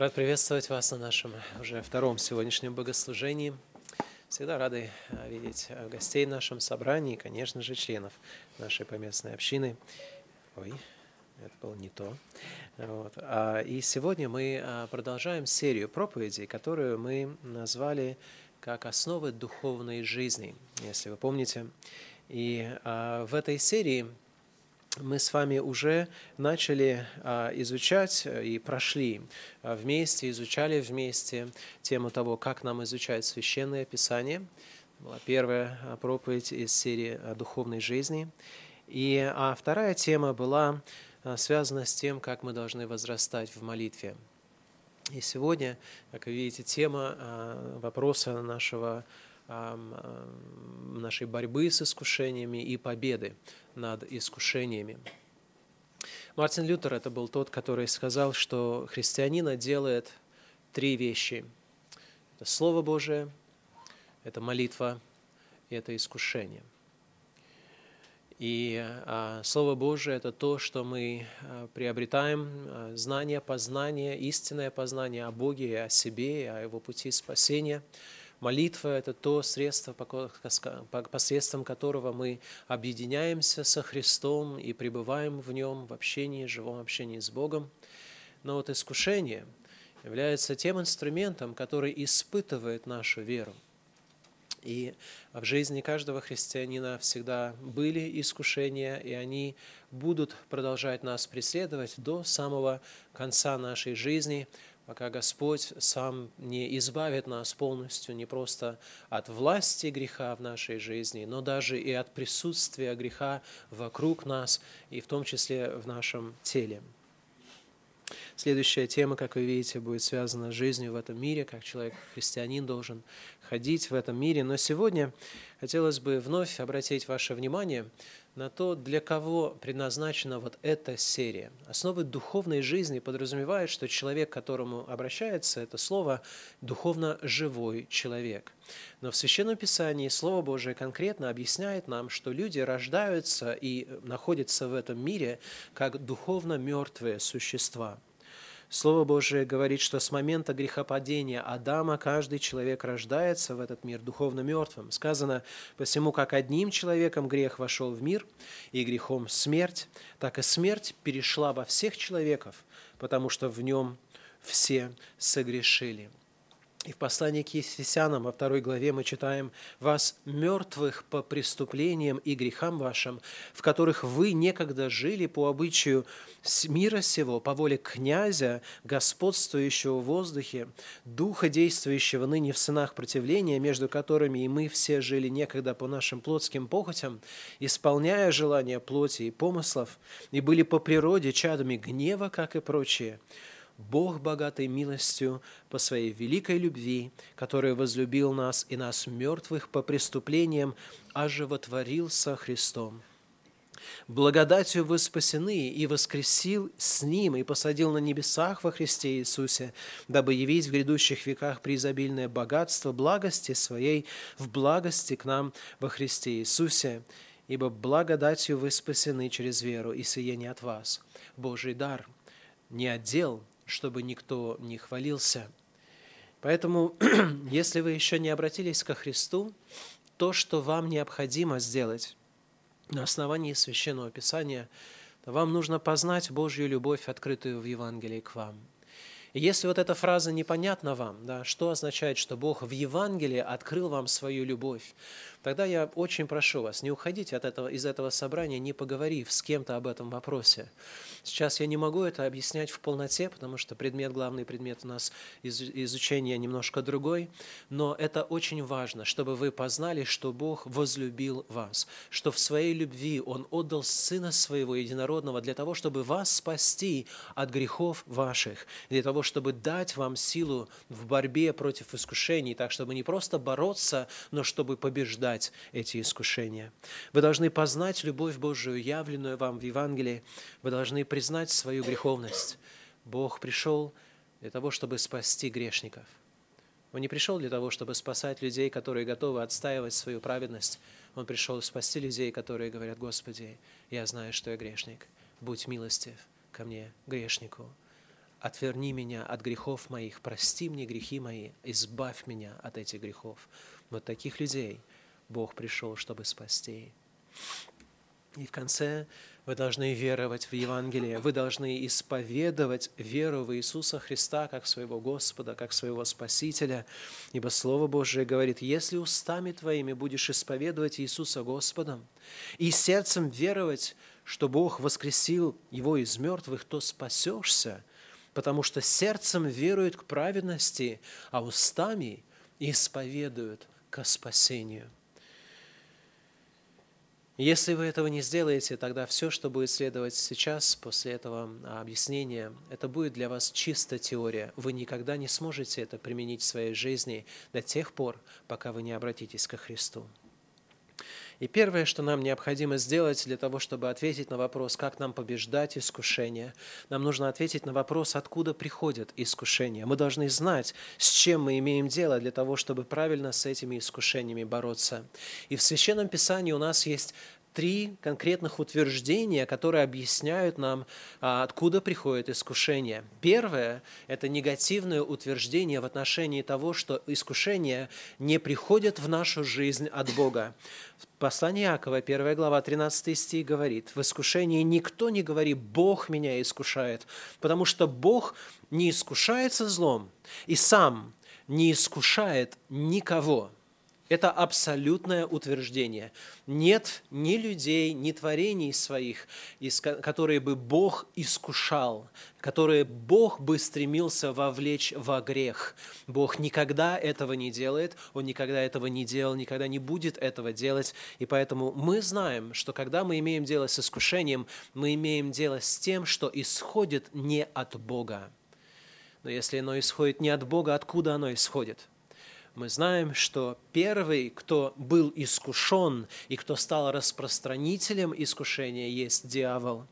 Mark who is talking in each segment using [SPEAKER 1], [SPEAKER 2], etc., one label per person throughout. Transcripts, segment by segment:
[SPEAKER 1] Рад приветствовать вас на нашем уже втором сегодняшнем богослужении. Всегда рады а, видеть а, гостей в нашем собрании, и, конечно же, членов нашей поместной общины. Ой, это было не то. Вот. А, и сегодня мы продолжаем серию проповедей, которую мы назвали как «Основы духовной жизни», если вы помните. И в этой серии мы с вами уже начали а, изучать и прошли а, вместе, изучали вместе тему того, как нам изучать Священное Писание. Была первая а, проповедь из серии о духовной жизни. И а вторая тема была связана с тем, как мы должны возрастать в молитве. И сегодня, как вы видите, тема вопроса нашего нашей борьбы с искушениями и победы над искушениями. Мартин Лютер это был тот, который сказал, что христианина делает три вещи. Это Слово Божие, это молитва и это искушение. И а, Слово Божие – это то, что мы а, приобретаем, а, знание, познание, истинное познание о Боге о себе, о Его пути спасения – Молитва – это то средство, посредством которого мы объединяемся со Христом и пребываем в Нем в общении, живом общении с Богом. Но вот искушение является тем инструментом, который испытывает нашу веру. И в жизни каждого христианина всегда были искушения, и они будут продолжать нас преследовать до самого конца нашей жизни – пока Господь сам не избавит нас полностью не просто от власти греха в нашей жизни, но даже и от присутствия греха вокруг нас, и в том числе в нашем теле. Следующая тема, как вы видите, будет связана с жизнью в этом мире, как человек-христианин должен ходить в этом мире. Но сегодня хотелось бы вновь обратить ваше внимание на то, для кого предназначена вот эта серия. Основы духовной жизни подразумевают, что человек, к которому обращается это слово, духовно живой человек. Но в Священном Писании Слово Божие конкретно объясняет нам, что люди рождаются и находятся в этом мире как духовно мертвые существа – Слово Божие говорит, что с момента грехопадения Адама каждый человек рождается в этот мир духовно мертвым. Сказано, посему как одним человеком грех вошел в мир, и грехом смерть, так и смерть перешла во всех человеков, потому что в нем все согрешили. И в послании к Ефесянам во второй главе мы читаем «Вас, мертвых по преступлениям и грехам вашим, в которых вы некогда жили по обычаю мира сего, по воле князя, господствующего в воздухе, духа, действующего ныне в сынах противления, между которыми и мы все жили некогда по нашим плотским похотям, исполняя желания плоти и помыслов, и были по природе чадами гнева, как и прочие» Бог, богатой милостью по своей великой любви, который возлюбил нас и нас мертвых по преступлениям, оживотворил со Христом. Благодатью вы спасены и воскресил с Ним и посадил на небесах во Христе Иисусе, дабы явить в грядущих веках преизобильное богатство благости Своей в благости к нам во Христе Иисусе, ибо благодатью вы спасены через веру, и сие не от вас, Божий дар, не отдел, чтобы никто не хвалился. Поэтому, если вы еще не обратились ко Христу, то, что вам необходимо сделать на основании Священного Писания, то вам нужно познать Божью любовь, открытую в Евангелии к вам. И если вот эта фраза непонятна вам, да, что означает, что Бог в Евангелии открыл вам свою любовь, тогда я очень прошу вас, не уходите от этого, из этого собрания, не поговорив с кем-то об этом вопросе. Сейчас я не могу это объяснять в полноте, потому что предмет, главный предмет у нас из, изучения немножко другой, но это очень важно, чтобы вы познали, что Бог возлюбил вас, что в своей любви Он отдал Сына Своего Единородного для того, чтобы вас спасти от грехов ваших, для того, чтобы дать вам силу в борьбе против искушений, так чтобы не просто бороться, но чтобы побеждать побеждать эти искушения. Вы должны познать любовь Божию, явленную вам в Евангелии. Вы должны признать свою греховность. Бог пришел для того, чтобы спасти грешников. Он не пришел для того, чтобы спасать людей, которые готовы отстаивать свою праведность. Он пришел спасти людей, которые говорят, Господи, я знаю, что я грешник. Будь милостив ко мне, грешнику. отверни меня от грехов моих, прости мне грехи мои, избавь меня от этих грехов. Вот таких людей Бог пришел, чтобы спасти. И в конце вы должны веровать в Евангелие, вы должны исповедовать веру в Иисуса Христа как своего Господа, как своего Спасителя. Ибо Слово Божие говорит, если устами твоими будешь исповедовать Иисуса Господом и сердцем веровать, что Бог воскресил его из мертвых, то спасешься, потому что сердцем веруют к праведности, а устами исповедуют к спасению. Если вы этого не сделаете, тогда все, что будет следовать сейчас, после этого объяснения, это будет для вас чисто теория. Вы никогда не сможете это применить в своей жизни до тех пор, пока вы не обратитесь ко Христу. И первое, что нам необходимо сделать для того, чтобы ответить на вопрос, как нам побеждать искушения, нам нужно ответить на вопрос, откуда приходят искушения. Мы должны знать, с чем мы имеем дело для того, чтобы правильно с этими искушениями бороться. И в Священном Писании у нас есть три конкретных утверждения, которые объясняют нам, а, откуда приходит искушение. Первое – это негативное утверждение в отношении того, что искушения не приходят в нашу жизнь от Бога. Послание Иакова, 1 глава, 13 стих говорит, «В искушении никто не говорит, Бог меня искушает, потому что Бог не искушается злом и сам не искушает никого». Это абсолютное утверждение. Нет ни людей, ни творений своих, которые бы Бог искушал, которые Бог бы стремился вовлечь во грех. Бог никогда этого не делает, Он никогда этого не делал, никогда не будет этого делать. И поэтому мы знаем, что когда мы имеем дело с искушением, мы имеем дело с тем, что исходит не от Бога. Но если оно исходит не от Бога, откуда оно исходит? Мы знаем, что первый, кто был искушен и кто стал распространителем искушения, есть дьявол.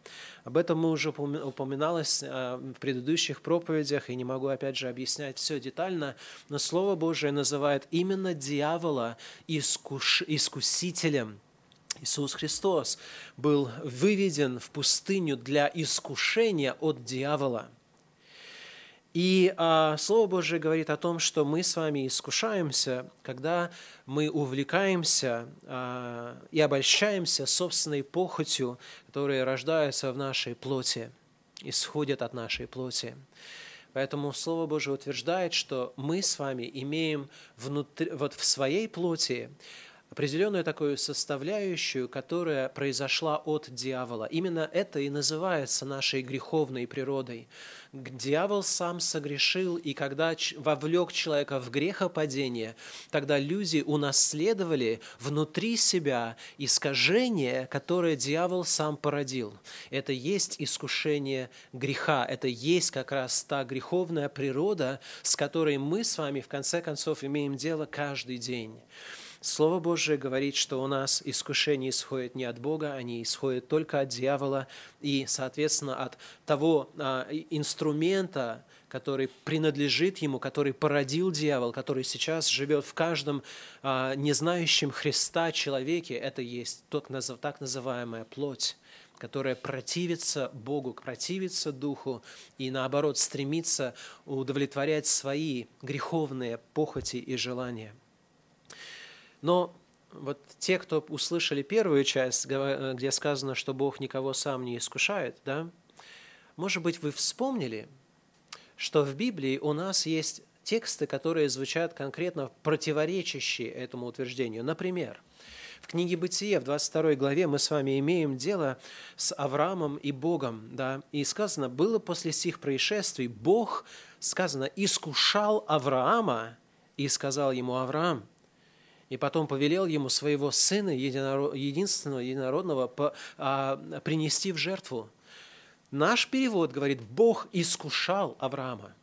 [SPEAKER 1] Об этом мы уже упоминалось а, в предыдущих проповедях, и не могу опять же объяснять все детально, но Слово Божие называет именно дьявола искуш... искусителем. Иисус Христос был выведен в пустыню для искушения от дьявола – и а, Слово Божие говорит о том, что мы с вами искушаемся, когда мы увлекаемся а, и обольщаемся собственной похотью, которая рождается в нашей плоти, исходит от нашей плоти. Поэтому Слово Божие утверждает, что мы с вами имеем внутри, вот в своей плоти определенную такую составляющую, которая произошла от дьявола. Именно это и называется нашей греховной природой. Дьявол сам согрешил, и когда вовлек человека в грехопадение, тогда люди унаследовали внутри себя искажение, которое дьявол сам породил. Это есть искушение греха, это есть как раз та греховная природа, с которой мы с вами в конце концов имеем дело каждый день. Слово Божие говорит, что у нас искушения исходят не от Бога, они исходят только от дьявола и, соответственно, от того а, инструмента, который принадлежит ему, который породил дьявол, который сейчас живет в каждом а, незнающем Христа человеке. Это есть тот, так называемая плоть которая противится Богу, противится Духу и, наоборот, стремится удовлетворять свои греховные похоти и желания – но вот те, кто услышали первую часть, где сказано, что Бог никого сам не искушает, да, может быть, вы вспомнили, что в Библии у нас есть тексты, которые звучат конкретно противоречащие этому утверждению. Например, в книге Бытие, в 22 главе, мы с вами имеем дело с Авраамом и Богом. Да? И сказано, было после сих происшествий, Бог, сказано, искушал Авраама и сказал ему, Авраам, и потом повелел ему своего сына, единственного, единородного, а, принести в жертву. Наш перевод говорит, Бог искушал Авраама.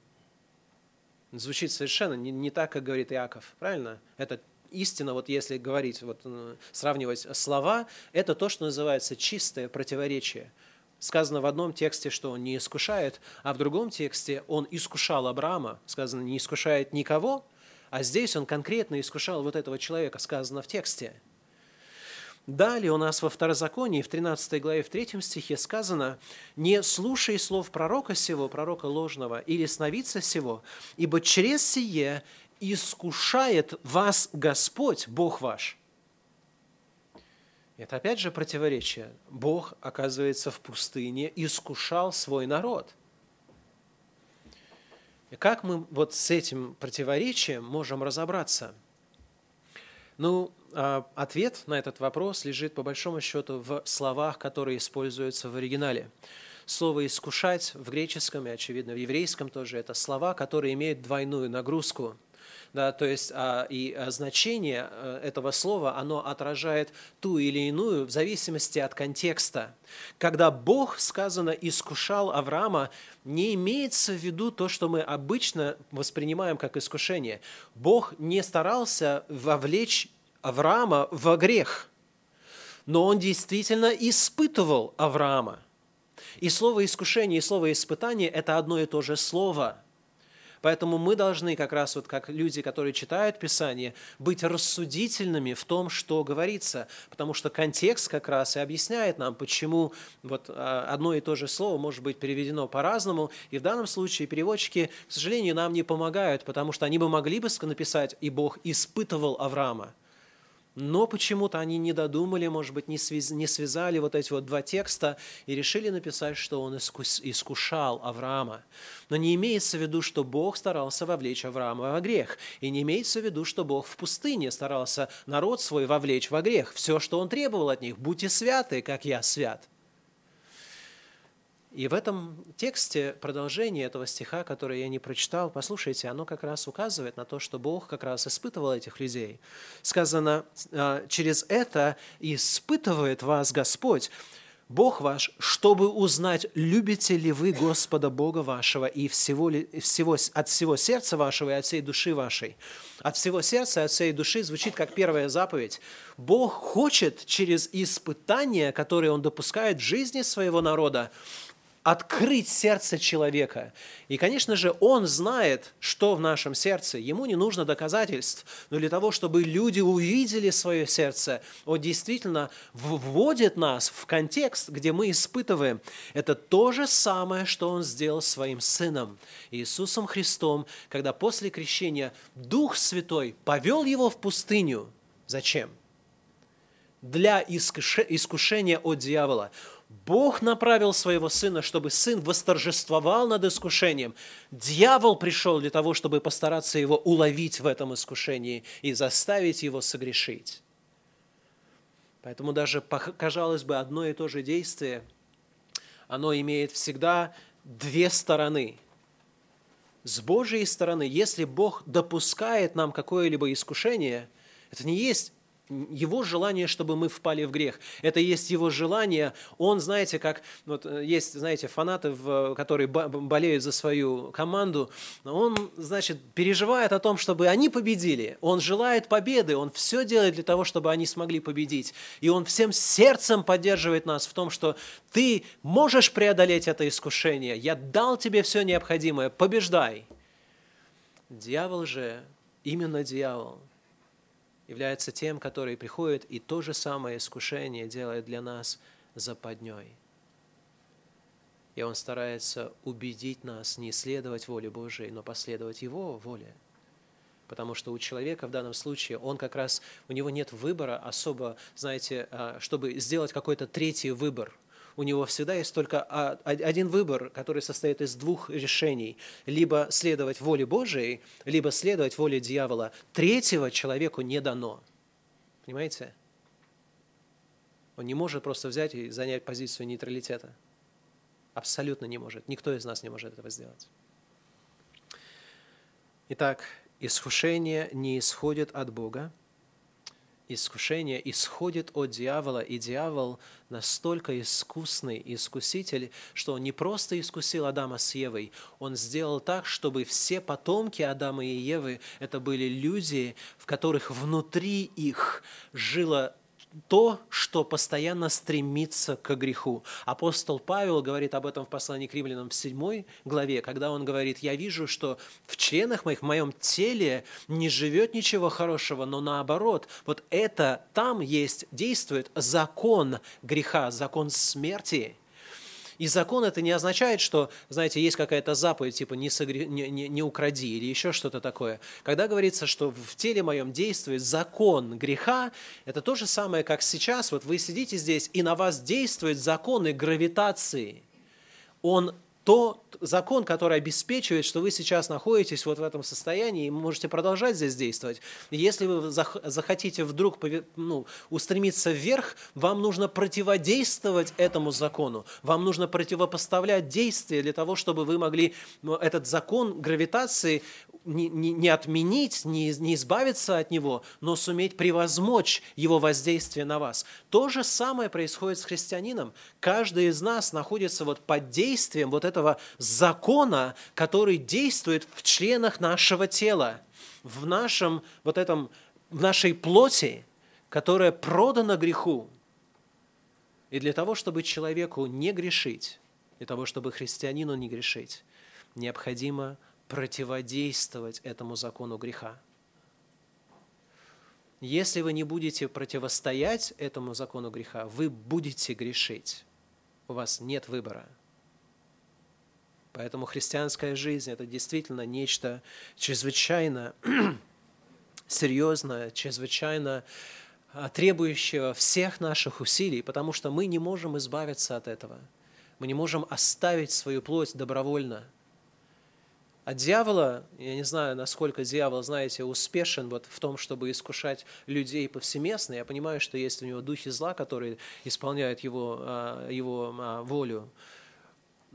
[SPEAKER 1] Звучит совершенно не, не так, как говорит Иаков, правильно? Это истина, вот если говорить, вот, э, сравнивать слова, это то, что называется чистое противоречие. Сказано в одном тексте, что он не искушает, а в другом тексте он искушал Авраама. Сказано, не искушает никого, а здесь он конкретно искушал вот этого человека, сказано в тексте. Далее у нас во Второзаконии, в 13 главе, в 3 стихе сказано, «Не слушай слов пророка сего, пророка ложного, или сновидца сего, ибо через сие искушает вас Господь, Бог ваш». Это опять же противоречие. Бог, оказывается, в пустыне искушал свой народ. И как мы вот с этим противоречием можем разобраться? Ну, а, ответ на этот вопрос лежит по большому счету в словах, которые используются в оригинале. Слово «искушать» в греческом и, очевидно, в еврейском тоже – это слова, которые имеют двойную нагрузку. Да, то есть а, и а, значение а, этого слова, оно отражает ту или иную в зависимости от контекста. Когда Бог, сказано, искушал Авраама, не имеется в виду то, что мы обычно воспринимаем как искушение. Бог не старался вовлечь Авраама во грех, но он действительно испытывал Авраама. И слово «искушение» и слово «испытание» – это одно и то же слово. Поэтому мы должны как раз вот как люди, которые читают Писание, быть рассудительными в том, что говорится, потому что контекст как раз и объясняет нам, почему вот а, одно и то же слово может быть переведено по-разному, и в данном случае переводчики, к сожалению, нам не помогают, потому что они бы могли бы написать «и Бог испытывал Авраама», но почему-то они не додумали, может быть, не, связ, не связали вот эти вот два текста и решили написать, что он искус, искушал Авраама. Но не имеется в виду, что Бог старался вовлечь Авраама во грех. И не имеется в виду, что Бог в пустыне старался народ свой вовлечь во грех. Все, что он требовал от них, будьте святы, как я свят. И в этом тексте продолжение этого стиха, который я не прочитал, послушайте, оно как раз указывает на то, что Бог как раз испытывал этих людей. Сказано, «А, через это испытывает вас Господь, Бог ваш, чтобы узнать, любите ли вы Господа Бога вашего и всего, всего, от всего сердца вашего и от всей души вашей. От всего сердца и от всей души звучит как первая заповедь. Бог хочет через испытания, которые Он допускает в жизни своего народа, открыть сердце человека. И, конечно же, он знает, что в нашем сердце. Ему не нужно доказательств, но для того, чтобы люди увидели свое сердце, он действительно вводит нас в контекст, где мы испытываем. Это то же самое, что он сделал своим сыном, Иисусом Христом, когда после крещения Дух Святой повел его в пустыню. Зачем? Для искушения от дьявола. Бог направил своего Сына, чтобы Сын восторжествовал над искушением. Дьявол пришел для того, чтобы постараться его уловить в этом искушении и заставить его согрешить. Поэтому даже, казалось бы, одно и то же действие, оно имеет всегда две стороны. С Божьей стороны, если Бог допускает нам какое-либо искушение, это не есть его желание, чтобы мы впали в грех. Это есть его желание. Он, знаете, как вот э, есть, знаете, фанаты, которые болеют за свою команду. Он, значит, переживает о том, чтобы они победили. Он желает победы. Он все делает для того, чтобы они смогли победить. И он всем сердцем поддерживает нас в том, что ты можешь преодолеть это искушение. Я дал тебе все необходимое. Побеждай. Дьявол же, именно дьявол – является тем, который приходит и то же самое искушение делает для нас западней. И он старается убедить нас не следовать воле Божией, но последовать Его воле. Потому что у человека в данном случае, он как раз, у него нет выбора особо, знаете, а, чтобы сделать какой-то третий выбор – у него всегда есть только один выбор, который состоит из двух решений. Либо следовать воле Божией, либо следовать воле дьявола. Третьего человеку не дано. Понимаете? Он не может просто взять и занять позицию нейтралитета. Абсолютно не может. Никто из нас не может этого сделать. Итак, искушение не исходит от Бога, искушение исходит от дьявола, и дьявол настолько искусный искуситель, что он не просто искусил Адама с Евой, он сделал так, чтобы все потомки Адама и Евы это были люди, в которых внутри их жило то, что постоянно стремится к греху. Апостол Павел говорит об этом в послании к римлянам в 7 главе, когда он говорит, «Я вижу, что в членах моих, в моем теле не живет ничего хорошего, но наоборот, вот это там есть, действует закон греха, закон смерти». И закон это не означает, что, знаете, есть какая-то заповедь, типа не, согре... не, не, не укради или еще что-то такое. Когда говорится, что в теле моем действует закон греха, это то же самое, как сейчас, вот вы сидите здесь, и на вас действует законы гравитации. Он то закон, который обеспечивает, что вы сейчас находитесь вот в этом состоянии и можете продолжать здесь действовать. Если вы захотите вдруг ну, устремиться вверх, вам нужно противодействовать этому закону. Вам нужно противопоставлять действия для того, чтобы вы могли ну, этот закон гравитации не отменить, не, не избавиться от него, но суметь превозмочь его воздействие на вас. То же самое происходит с христианином. Каждый из нас находится вот под действием вот этого закона, который действует в членах нашего тела, в нашем вот этом, в нашей плоти, которая продана греху. И для того, чтобы человеку не грешить, для того, чтобы христианину не грешить, необходимо противодействовать этому закону греха. Если вы не будете противостоять этому закону греха, вы будете грешить. У вас нет выбора. Поэтому христианская жизнь – это действительно нечто чрезвычайно серьезное, чрезвычайно а, требующее всех наших усилий, потому что мы не можем избавиться от этого. Мы не можем оставить свою плоть добровольно – а дьявола, я не знаю, насколько дьявол, знаете, успешен вот в том, чтобы искушать людей повсеместно. Я понимаю, что есть у него духи зла, которые исполняют его, а, его а, волю.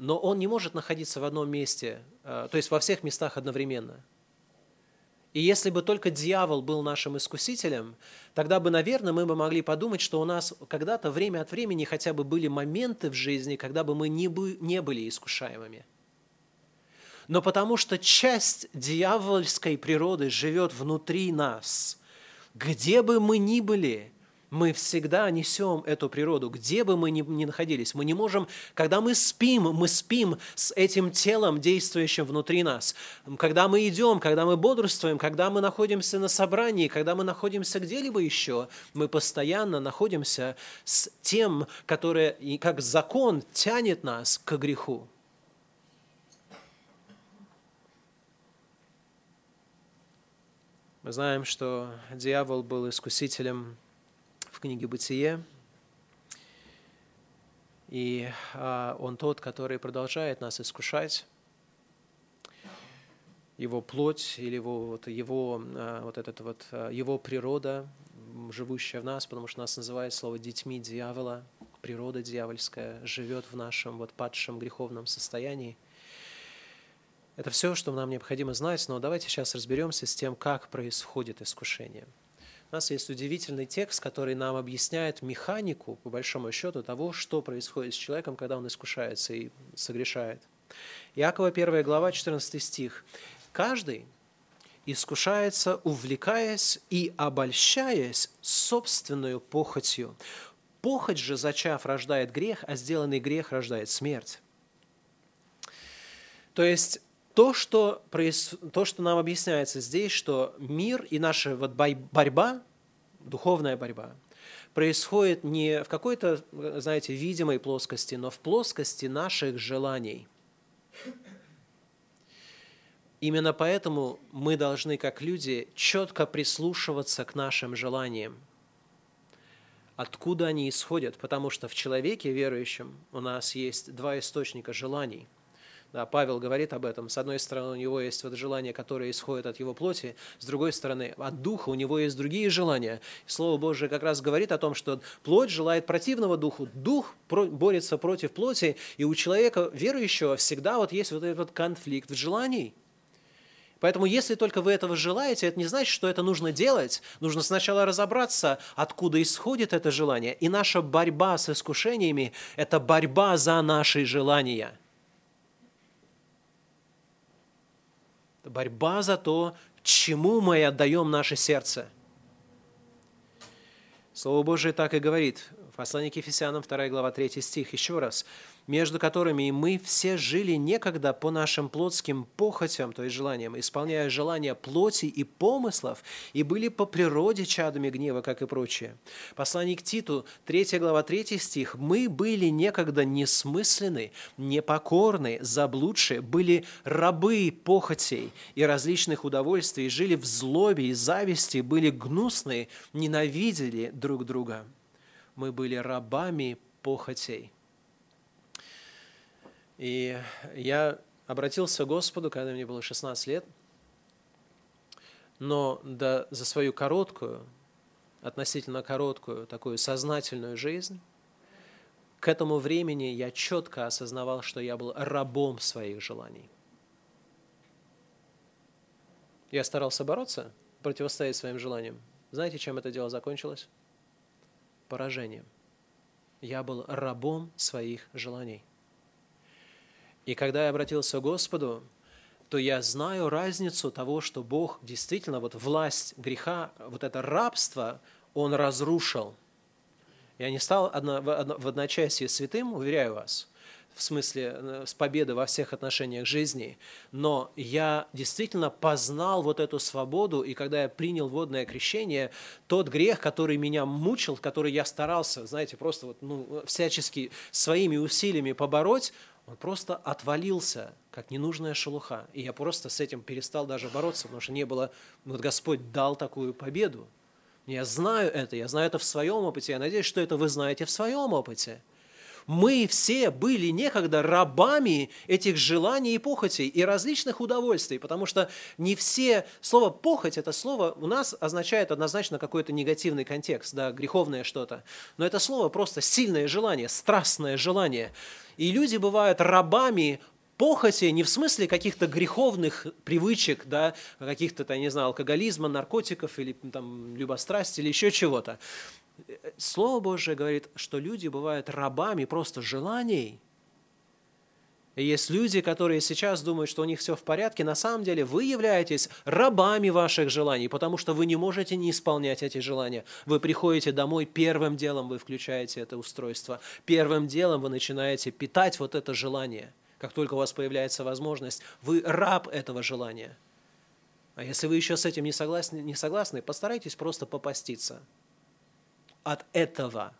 [SPEAKER 1] Но он не может находиться в одном месте, а, то есть во всех местах одновременно. И если бы только дьявол был нашим искусителем, тогда бы, наверное, мы бы могли подумать, что у нас когда-то время от времени хотя бы были моменты в жизни, когда бы мы не, были искушаемыми – но потому что часть дьявольской природы живет внутри нас. Где бы мы ни были, мы всегда несем эту природу, где бы мы ни, ни находились. Мы не можем, когда мы спим, мы спим с этим телом, действующим внутри нас. Когда мы идем, когда мы бодрствуем, когда мы находимся на собрании, когда мы находимся где-либо еще, мы постоянно находимся с тем, которое, как закон тянет нас к греху. Мы знаем, что дьявол был искусителем в книге «Бытие», и а, он тот, который продолжает нас искушать. Его плоть или его, вот, его, а, вот этот вот, а, его природа, живущая в нас, потому что нас называют слово детьми дьявола, природа дьявольская живет в нашем вот падшем греховном состоянии – это все, что нам необходимо знать, но давайте сейчас разберемся с тем, как происходит искушение. У нас есть удивительный текст, который нам объясняет механику, по большому счету, того, что происходит с человеком, когда он искушается и согрешает. Иакова 1 глава, 14 стих. «Каждый искушается, увлекаясь и обольщаясь собственную похотью. Похоть же, зачав, рождает грех, а сделанный грех рождает смерть». То есть то, что, то, что нам объясняется здесь, что мир и наша вот борьба, духовная борьба, происходит не в какой-то, знаете, видимой плоскости, но в плоскости наших желаний. Именно поэтому мы должны, как люди, четко прислушиваться к нашим желаниям. Откуда они исходят? Потому что в человеке верующем у нас есть два источника желаний – да, Павел говорит об этом. С одной стороны, у него есть вот желания, которые исходят от его плоти, с другой стороны, от духа у него есть другие желания. Слово Божие как раз говорит о том, что плоть желает противного духу, дух борется против плоти, и у человека верующего всегда вот есть вот этот конфликт желаний. Поэтому, если только вы этого желаете, это не значит, что это нужно делать. Нужно сначала разобраться, откуда исходит это желание. И наша борьба с искушениями – это борьба за наши желания – борьба за то, чему мы отдаем наше сердце. Слово Божие так и говорит. В послании к Ефесянам 2 глава 3 стих. Еще раз между которыми и мы все жили некогда по нашим плотским похотям, то есть желаниям, исполняя желания плоти и помыслов, и были по природе чадами гнева, как и прочее. Послание к Титу, 3 глава, 3 стих. «Мы были некогда несмысленны, непокорны, заблудшие, были рабы похотей и различных удовольствий, жили в злобе и зависти, были гнусны, ненавидели друг друга». Мы были рабами похотей. И я обратился к Господу, когда мне было 16 лет, но да, за свою короткую, относительно короткую, такую сознательную жизнь, к этому времени я четко осознавал, что я был рабом своих желаний. Я старался бороться, противостоять своим желаниям. Знаете, чем это дело закончилось? Поражением. Я был рабом своих желаний. И когда я обратился к Господу, то я знаю разницу того, что Бог действительно, вот власть греха, вот это рабство, Он разрушил. Я не стал одно, в одночасье святым, уверяю вас, в смысле э, с победой во всех отношениях жизни, но я действительно познал вот эту свободу, и когда я принял водное крещение, тот грех, который меня мучил, который я старался, знаете, просто вот, ну, всячески своими усилиями побороть, он просто отвалился, как ненужная шелуха. И я просто с этим перестал даже бороться, потому что не было... Вот Господь дал такую победу. Я знаю это, я знаю это в своем опыте. Я надеюсь, что это вы знаете в своем опыте мы все были некогда рабами этих желаний и похотей и различных удовольствий, потому что не все... Слово «похоть» – это слово у нас означает однозначно какой-то негативный контекст, да, греховное что-то. Но это слово просто сильное желание, страстное желание. И люди бывают рабами похоти не в смысле каких-то греховных привычек, да, каких-то, я не знаю, алкоголизма, наркотиков или там любострастия или еще чего-то. Слово Божие говорит, что люди бывают рабами просто желаний. И есть люди, которые сейчас думают, что у них все в порядке. На самом деле вы являетесь рабами ваших желаний, потому что вы не можете не исполнять эти желания. Вы приходите домой, первым делом вы включаете это устройство. Первым делом вы начинаете питать вот это желание. Как только у вас появляется возможность, вы раб этого желания. А если вы еще с этим не согласны, не согласны постарайтесь просто попаститься – от этого,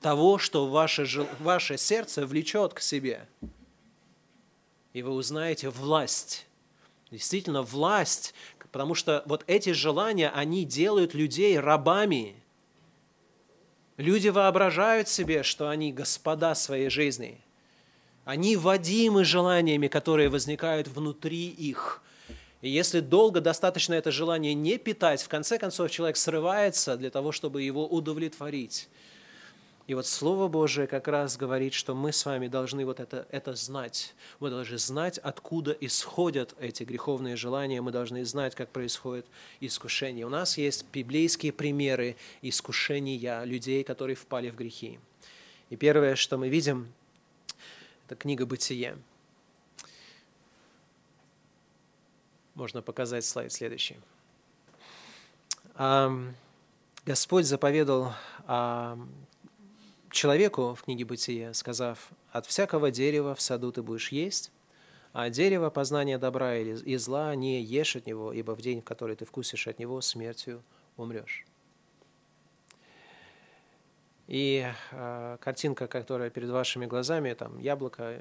[SPEAKER 1] того, что ваше, ваше сердце влечет к себе. И вы узнаете власть. Действительно, власть, потому что вот эти желания, они делают людей рабами. Люди воображают себе, что они господа своей жизни. Они водимы желаниями, которые возникают внутри их. И если долго достаточно это желание не питать, в конце концов человек срывается для того, чтобы его удовлетворить. И вот Слово Божие как раз говорит, что мы с вами должны вот это, это знать. Мы должны знать, откуда исходят эти греховные желания. Мы должны знать, как происходит искушение. У нас есть библейские примеры искушения людей, которые впали в грехи. И первое, что мы видим, это книга «Бытие». Можно показать слайд следующий. Господь заповедал человеку в книге Бытия, сказав, «От всякого дерева в саду ты будешь есть, а дерево познания добра и зла не ешь от него, ибо в день, в который ты вкусишь от него, смертью умрешь». И э, картинка, которая перед вашими глазами, там яблоко, э,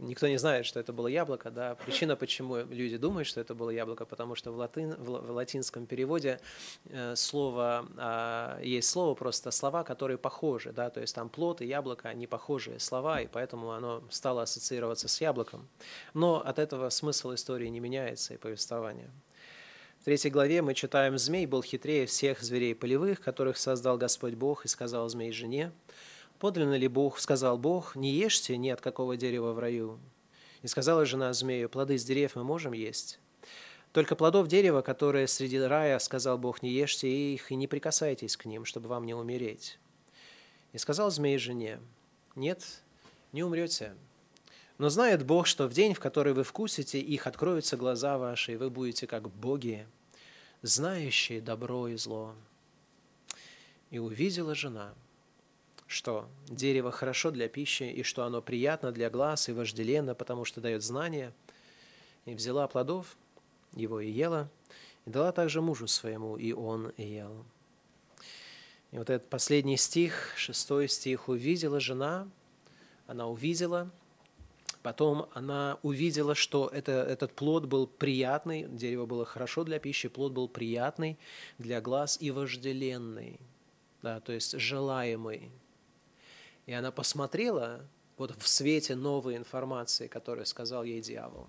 [SPEAKER 1] никто не знает, что это было яблоко, да. Причина, почему люди думают, что это было яблоко, потому что в, латин, в, в латинском переводе э, слово э, есть слово просто слова, которые похожи, да, то есть там плод и яблоко, они похожие слова, и поэтому оно стало ассоциироваться с яблоком. Но от этого смысл истории не меняется и повествования. В третьей главе мы читаем, «Змей был хитрее всех зверей полевых, которых создал Господь Бог, и сказал змей жене, подлинно ли Бог, сказал Бог, не ешьте ни от какого дерева в раю. И сказала жена змею, плоды с дерев мы можем есть. Только плодов дерева, которые среди рая, сказал Бог, не ешьте их и не прикасайтесь к ним, чтобы вам не умереть. И сказал змей жене, нет, не умрете. Но знает Бог, что в день, в который вы вкусите их, откроются глаза ваши, и вы будете как боги, знающие добро и зло. И увидела жена, что дерево хорошо для пищи, и что оно приятно для глаз и вожделенно, потому что дает знания, и взяла плодов его и ела, и дала также мужу своему, и он ел. И вот этот последний стих, шестой стих, увидела жена, она увидела, потом она увидела, что это, этот плод был приятный, дерево было хорошо для пищи, плод был приятный для глаз и вожделенный, да, то есть желаемый. И она посмотрела вот в свете новой информации, которую сказал ей дьявол.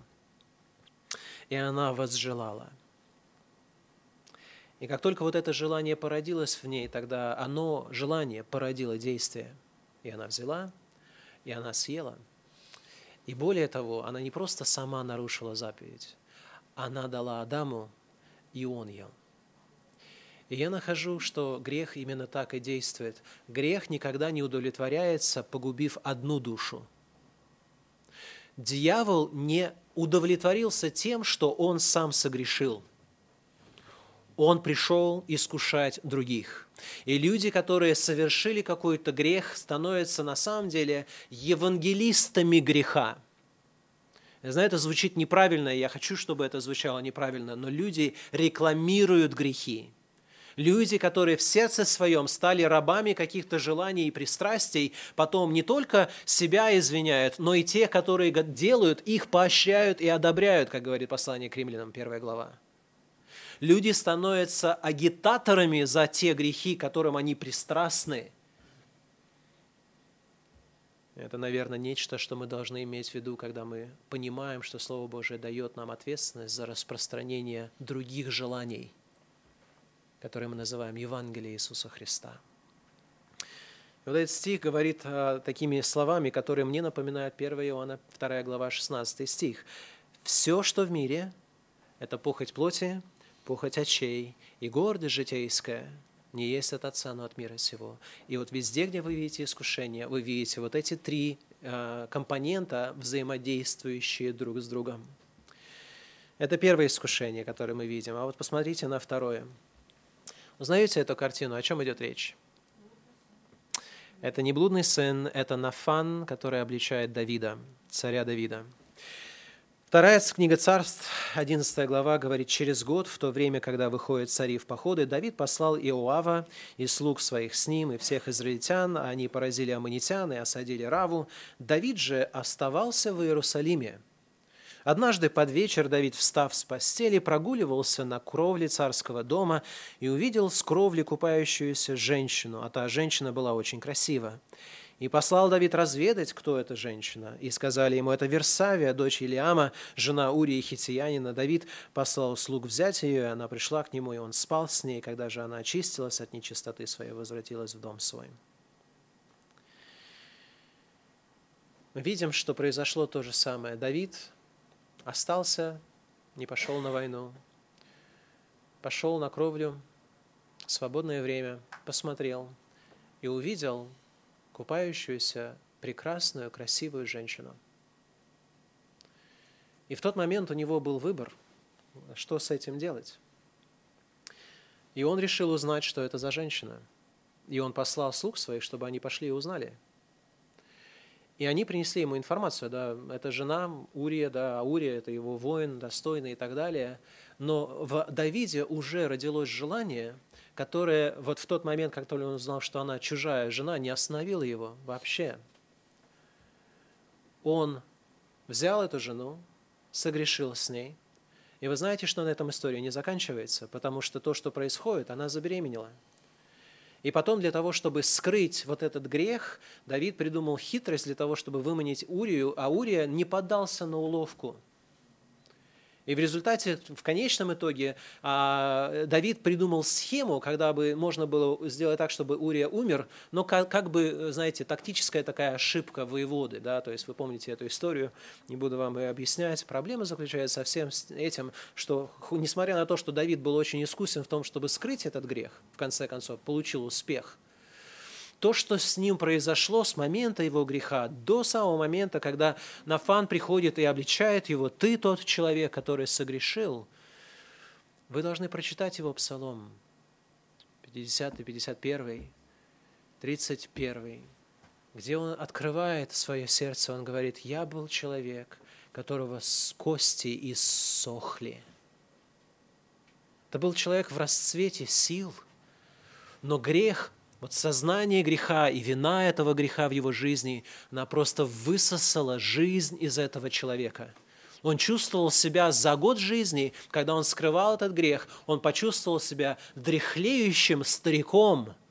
[SPEAKER 1] И она возжелала – и как только вот это желание породилось в ней, тогда оно, желание, породило действие. И она взяла, и она съела. И более того, она не просто сама нарушила заповедь, она дала Адаму, и он ел. И я нахожу, что грех именно так и действует. Грех никогда не удовлетворяется, погубив одну душу. Дьявол не удовлетворился тем, что он сам согрешил – он пришел искушать других. И люди, которые совершили какой-то грех, становятся на самом деле евангелистами греха. Я знаю, это звучит неправильно, и я хочу, чтобы это звучало неправильно, но люди рекламируют грехи. Люди, которые в сердце своем стали рабами каких-то желаний и пристрастий, потом не только себя извиняют, но и те, которые делают, их поощряют и одобряют, как говорит послание к римлянам, первая глава люди становятся агитаторами за те грехи, которым они пристрастны. Это, наверное, нечто, что мы должны иметь в виду, когда мы понимаем, что Слово Божие дает нам ответственность за распространение других желаний, которые мы называем Евангелие Иисуса Христа. И вот этот стих говорит а, такими словами, которые мне напоминают 1 Иоанна 2 глава 16 стих. «Все, что в мире, это похоть плоти, похоть очей и гордость житейская не есть от Отца, но от мира сего. И вот везде, где вы видите искушение, вы видите вот эти три э, компонента, взаимодействующие друг с другом. Это первое искушение, которое мы видим. А вот посмотрите на второе. Узнаете эту картину? О чем идет речь? Это не блудный сын, это Нафан, который обличает Давида, царя Давида. Вторая книга царств, 11 глава, говорит, «Через год, в то время, когда выходят цари в походы, Давид послал Иоава и слуг своих с ним, и всех израильтян, а они поразили аммонитян и осадили Раву. Давид же оставался в Иерусалиме. Однажды под вечер Давид, встав с постели, прогуливался на кровле царского дома и увидел с кровли купающуюся женщину, а та женщина была очень красива. И послал Давид разведать, кто эта женщина. И сказали ему, это Версавия, дочь Илиама, жена Урии Хитиянина. Давид послал слуг взять ее, и она пришла к нему, и он спал с ней. Когда же она очистилась от нечистоты своей, возвратилась в дом свой. Мы видим, что произошло то же самое. Давид остался, не пошел на войну, пошел на кровлю, свободное время, посмотрел и увидел купающуюся прекрасную, красивую женщину. И в тот момент у него был выбор, что с этим делать. И он решил узнать, что это за женщина. И он послал слуг своих, чтобы они пошли и узнали. И они принесли ему информацию, да, это жена Урия, да, Урия – это его воин, достойный и так далее. Но в Давиде уже родилось желание – которая вот в тот момент, как только он узнал, что она чужая жена, не остановила его вообще. Он взял эту жену, согрешил с ней. И вы знаете, что на этом история не заканчивается, потому что то, что происходит, она забеременела. И потом для того, чтобы скрыть вот этот грех, Давид придумал хитрость для того, чтобы выманить Урию, а Урия не поддался на уловку – и в результате, в конечном итоге, а, Давид придумал схему, когда бы можно было сделать так, чтобы Урия умер, но как, как бы, знаете, тактическая такая ошибка воеводы, да, то есть вы помните эту историю, не буду вам ее объяснять. Проблема заключается со всем этим, что, несмотря на то, что Давид был очень искусен в том, чтобы скрыть этот грех, в конце концов, получил успех – то, что с ним произошло с момента его греха до самого момента, когда Нафан приходит и обличает его, ты тот человек, который согрешил, вы должны прочитать его псалом. 50, 51, 31, где он открывает свое сердце, он говорит, «Я был человек, которого с кости иссохли». Это был человек в расцвете сил, но грех, вот сознание греха и вина этого греха в его жизни, она просто высосала жизнь из этого человека – он чувствовал себя за год жизни, когда он скрывал этот грех, он почувствовал себя дряхлеющим стариком –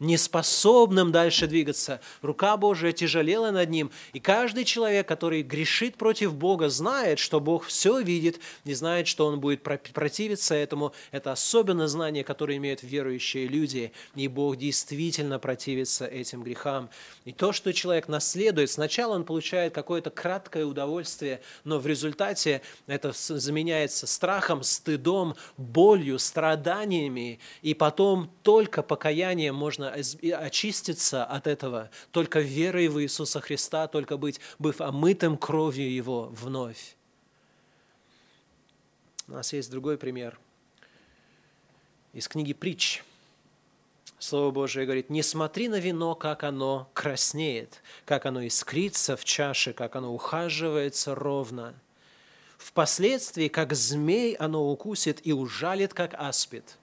[SPEAKER 1] неспособным дальше двигаться. Рука Божия тяжелела над ним. И каждый человек, который грешит против Бога, знает, что Бог все видит, не знает, что он будет противиться этому. Это особенно знание, которое имеют верующие люди. И Бог действительно противится этим грехам. И то, что человек наследует, сначала он получает какое-то краткое удовольствие, но в результате это заменяется страхом, стыдом, болью, страданиями. И потом только покаянием можно очиститься от этого только верой в Иисуса Христа, только быть, быв омытым кровью Его вновь. У нас есть другой пример из книги «Притч». Слово Божие говорит, не смотри на вино, как оно краснеет, как оно искрится в чаше, как оно ухаживается ровно. Впоследствии, как змей, оно укусит и ужалит, как аспид.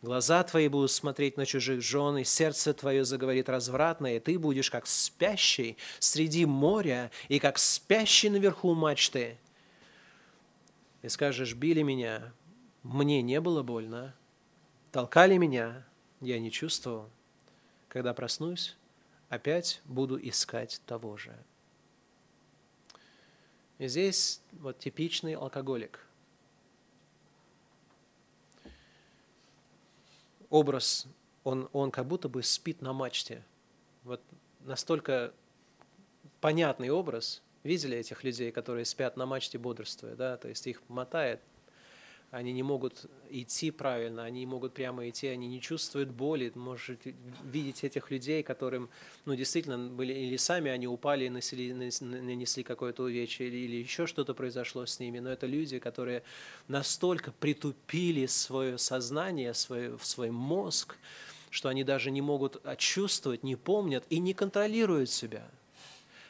[SPEAKER 1] Глаза твои будут смотреть на чужих жен, и сердце твое заговорит развратно, и ты будешь как спящий среди моря и как спящий наверху мачты. И скажешь, били меня, мне не было больно, толкали меня, я не чувствовал. Когда проснусь, опять буду искать того же. И здесь вот типичный алкоголик – образ, он, он как будто бы спит на мачте. Вот настолько понятный образ. Видели этих людей, которые спят на мачте бодрствуя, да, то есть их мотает они не могут идти правильно, они не могут прямо идти, они не чувствуют боли. Можете видеть этих людей, которым, ну, действительно, были или сами они упали и нанесли, нанесли какое-то увечье, или, или еще что-то произошло с ними. Но это люди, которые настолько притупили свое сознание, свой, свой мозг, что они даже не могут чувствовать, не помнят и не контролируют себя –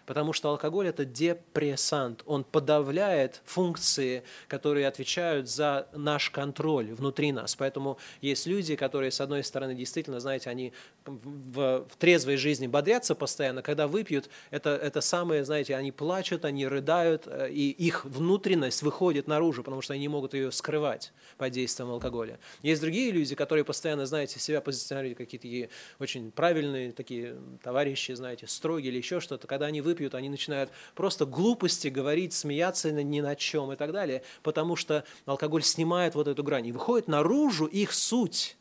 [SPEAKER 1] потому что алкоголь – это депрессант. Он подавляет функции, которые отвечают за наш контроль внутри нас. Поэтому есть люди, которые, с одной стороны, действительно, знаете, они в, в трезвой жизни бодрятся постоянно, когда выпьют, это, это самое, знаете, они плачут, они рыдают, э, и их внутренность выходит наружу, потому что они не могут ее скрывать под действием алкоголя. Есть другие люди, которые постоянно, знаете, себя позиционируют какие-то очень правильные такие товарищи, знаете, строгие или еще что-то. Когда они выпьют, они начинают просто глупости говорить, смеяться ни на чем и так далее, потому что алкоголь снимает вот эту грань и выходит наружу их суть.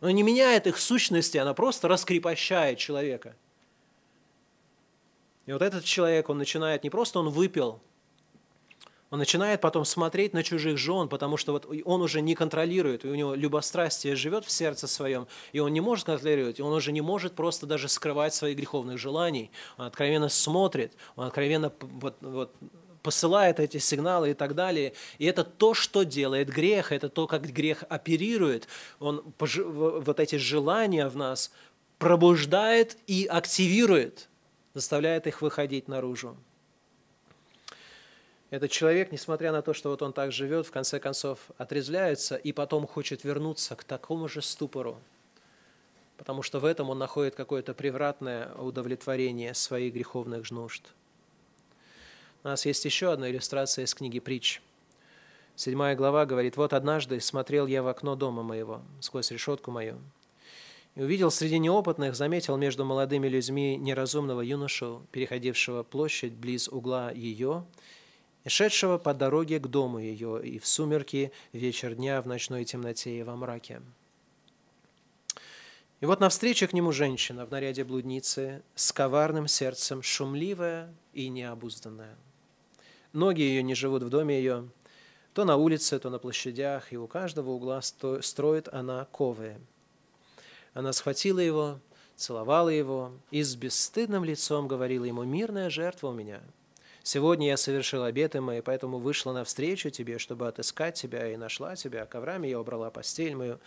[SPEAKER 1] Она не меняет их сущности, она просто раскрепощает человека. И вот этот человек, он начинает, не просто он выпил, он начинает потом смотреть на чужих жен, потому что вот он уже не контролирует, и у него любострастие живет в сердце своем, и он не может контролировать, и он уже не может просто даже скрывать своих греховных желаний. Он откровенно смотрит, он откровенно вот, вот, посылает эти сигналы и так далее. И это то, что делает грех, это то, как грех оперирует. Он вот эти желания в нас пробуждает и активирует, заставляет их выходить наружу. Этот человек, несмотря на то, что вот он так живет, в конце концов отрезвляется и потом хочет вернуться к такому же ступору, потому что в этом он находит какое-то превратное удовлетворение своих греховных нужд – у нас есть еще одна иллюстрация из книги «Притч». Седьмая глава говорит, «Вот однажды смотрел я в окно дома моего, сквозь решетку мою, и увидел среди неопытных, заметил между молодыми людьми неразумного юношу, переходившего площадь близ угла ее, и шедшего по дороге к дому ее, и в сумерки, вечер дня, в ночной темноте и во мраке. И вот навстречу к нему женщина в наряде блудницы, с коварным сердцем, шумливая и необузданная – Ноги ее не живут в доме ее, то на улице, то на площадях, и у каждого угла строит она ковы. Она схватила его, целовала его и с бесстыдным лицом говорила ему, «Мирная жертва у меня, Сегодня я совершил обеты мои, поэтому вышла навстречу тебе, чтобы отыскать тебя, и нашла тебя. Коврами я убрала постель мою,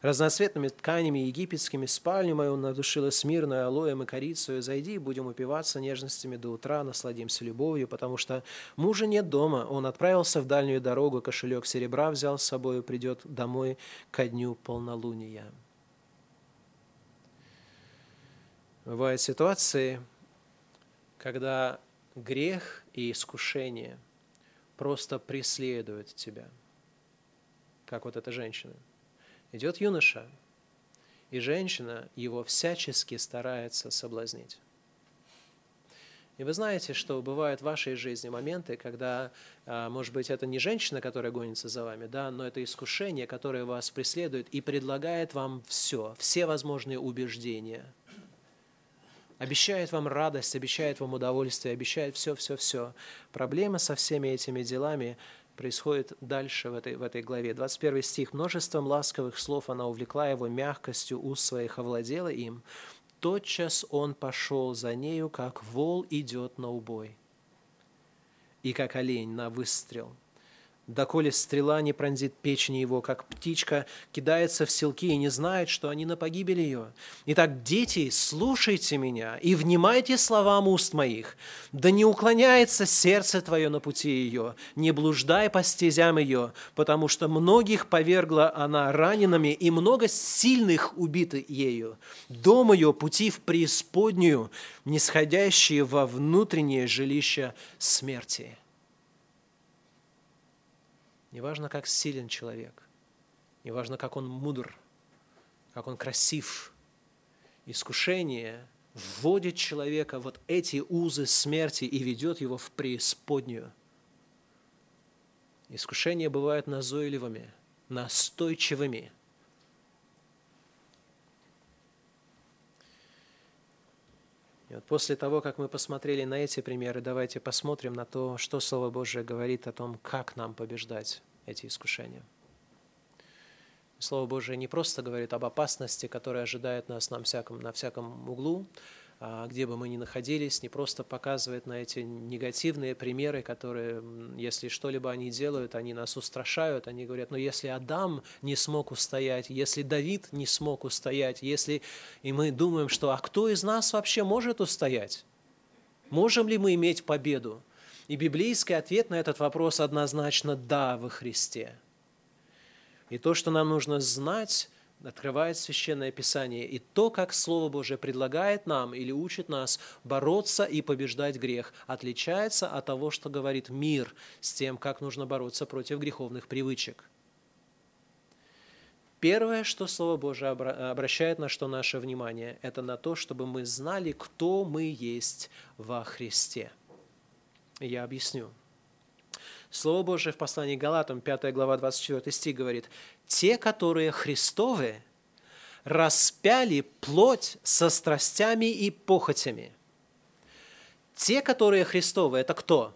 [SPEAKER 1] разноцветными тканями египетскими спальню мою надушила смирную алоем и корицей. Зайди, будем упиваться нежностями до утра, насладимся любовью, потому что мужа нет дома. Он отправился в дальнюю дорогу, кошелек серебра взял с собой, придет домой ко дню полнолуния. Бывают ситуации, когда грех и искушение просто преследуют тебя, как вот эта женщина. Идет юноша, и женщина его всячески старается соблазнить. И вы знаете, что бывают в вашей жизни моменты, когда, а, может быть, это не женщина, которая гонится за вами, да, но это искушение, которое вас преследует и предлагает вам все, все возможные убеждения – обещает вам радость, обещает вам удовольствие, обещает все-все-все. Проблема со всеми этими делами происходит дальше в этой, в этой главе. 21 стих. «Множеством ласковых слов она увлекла его, мягкостью уст своих овладела им. Тотчас он пошел за нею, как вол идет на убой, и как олень на выстрел» доколе стрела не пронзит печень его, как птичка кидается в селки и не знает, что они на погибель ее. Итак, дети, слушайте меня и внимайте словам уст моих, да не уклоняется сердце твое на пути ее, не блуждай по стезям ее, потому что многих повергла она ранеными, и много сильных убиты ею. Дом ее пути в преисподнюю, нисходящие во внутреннее жилище смерти». Неважно, как силен человек, неважно, как он мудр, как он красив. Искушение вводит человека вот эти узы смерти и ведет его в преисподнюю. Искушения бывают назойливыми, настойчивыми. Вот после того, как мы посмотрели на эти примеры, давайте посмотрим на то, что Слово Божие говорит о том, как нам побеждать эти искушения. Слово Божие не просто говорит об опасности, которая ожидает нас на всяком, на всяком углу, где бы мы ни находились, не просто показывает на эти негативные примеры, которые, если что-либо они делают, они нас устрашают, они говорят, но если Адам не смог устоять, если Давид не смог устоять, если и мы думаем, что а кто из нас вообще может устоять? Можем ли мы иметь победу? И библейский ответ на этот вопрос однозначно «да» во Христе. И то, что нам нужно знать, открывает Священное Писание, и то, как Слово Божие предлагает нам или учит нас бороться и побеждать грех, отличается от того, что говорит мир с тем, как нужно бороться против греховных привычек. Первое, что Слово Божие обращает на что наше внимание, это на то, чтобы мы знали, кто мы есть во Христе – я объясню. Слово Божие в послании Галатам, 5 глава, 24 стих говорит, «Те, которые Христовы, распяли плоть со страстями и похотями». Те, которые Христовы, это кто?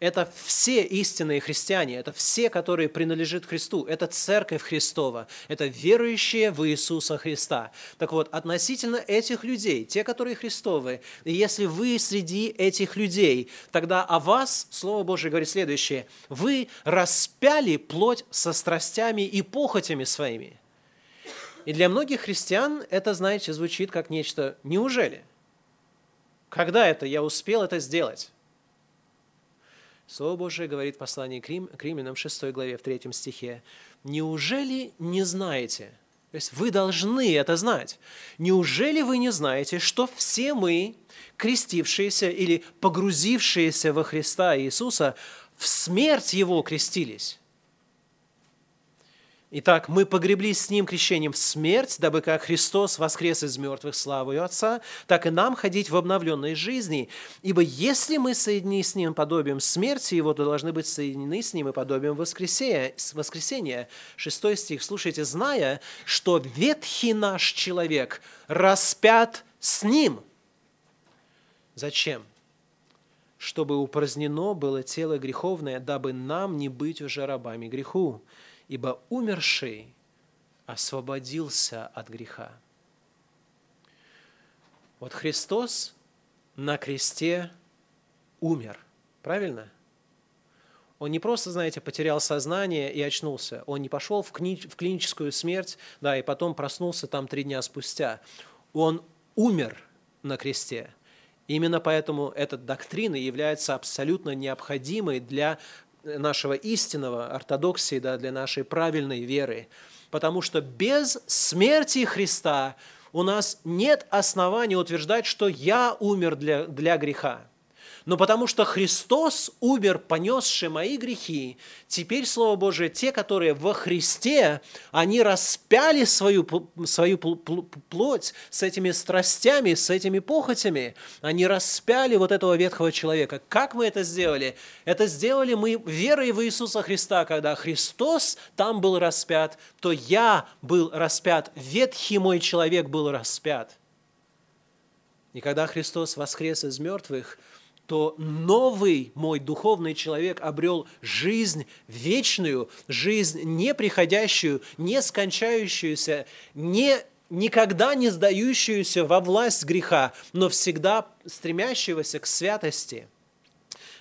[SPEAKER 1] Это все истинные христиане, это все, которые принадлежат Христу, это церковь Христова, это верующие в Иисуса Христа. Так вот, относительно этих людей, те, которые Христовы, если вы среди этих людей, тогда о вас Слово Божие говорит следующее. Вы распяли плоть со страстями и похотями своими. И для многих христиан это, знаете, звучит как нечто «неужели?» Когда это я успел это сделать? Слово Божие говорит в послании к, Рим, к Римлянам 6 главе в 3 стихе. «Неужели не знаете?» То есть вы должны это знать. Неужели вы не знаете, что все мы, крестившиеся или погрузившиеся во Христа Иисуса, в смерть Его крестились? Итак, мы погреблись с Ним крещением в смерть, дабы как Христос воскрес из мертвых славою Отца, так и нам ходить в обновленной жизни. Ибо если мы соединены с Ним подобием смерти Его, то должны быть соединены с Ним и подобием воскресения. воскресения. Шестой стих. Слушайте, зная, что ветхий наш человек распят с Ним. Зачем? Чтобы упразднено было тело греховное, дабы нам не быть уже рабами греху ибо умерший освободился от греха. Вот Христос на кресте умер. Правильно? Он не просто, знаете, потерял сознание и очнулся. Он не пошел в, кни- в клиническую смерть, да, и потом проснулся там три дня спустя. Он умер на кресте. Именно поэтому эта доктрина является абсолютно необходимой для нашего истинного ортодоксии, да, для нашей правильной веры. Потому что без смерти Христа у нас нет оснований утверждать, что я умер для, для греха. Но потому что Христос умер, понесший мои грехи, теперь, Слово Божие, те, которые во Христе, они распяли свою, свою плоть с этими страстями, с этими похотями. Они распяли вот этого ветхого человека. Как мы это сделали? Это сделали мы верой в Иисуса Христа, когда Христос там был распят, то я был распят, ветхий мой человек был распят. И когда Христос воскрес из мертвых – то новый мой духовный человек обрел жизнь вечную, жизнь неприходящую, не скончающуюся, не, никогда не сдающуюся во власть греха, но всегда стремящегося к святости.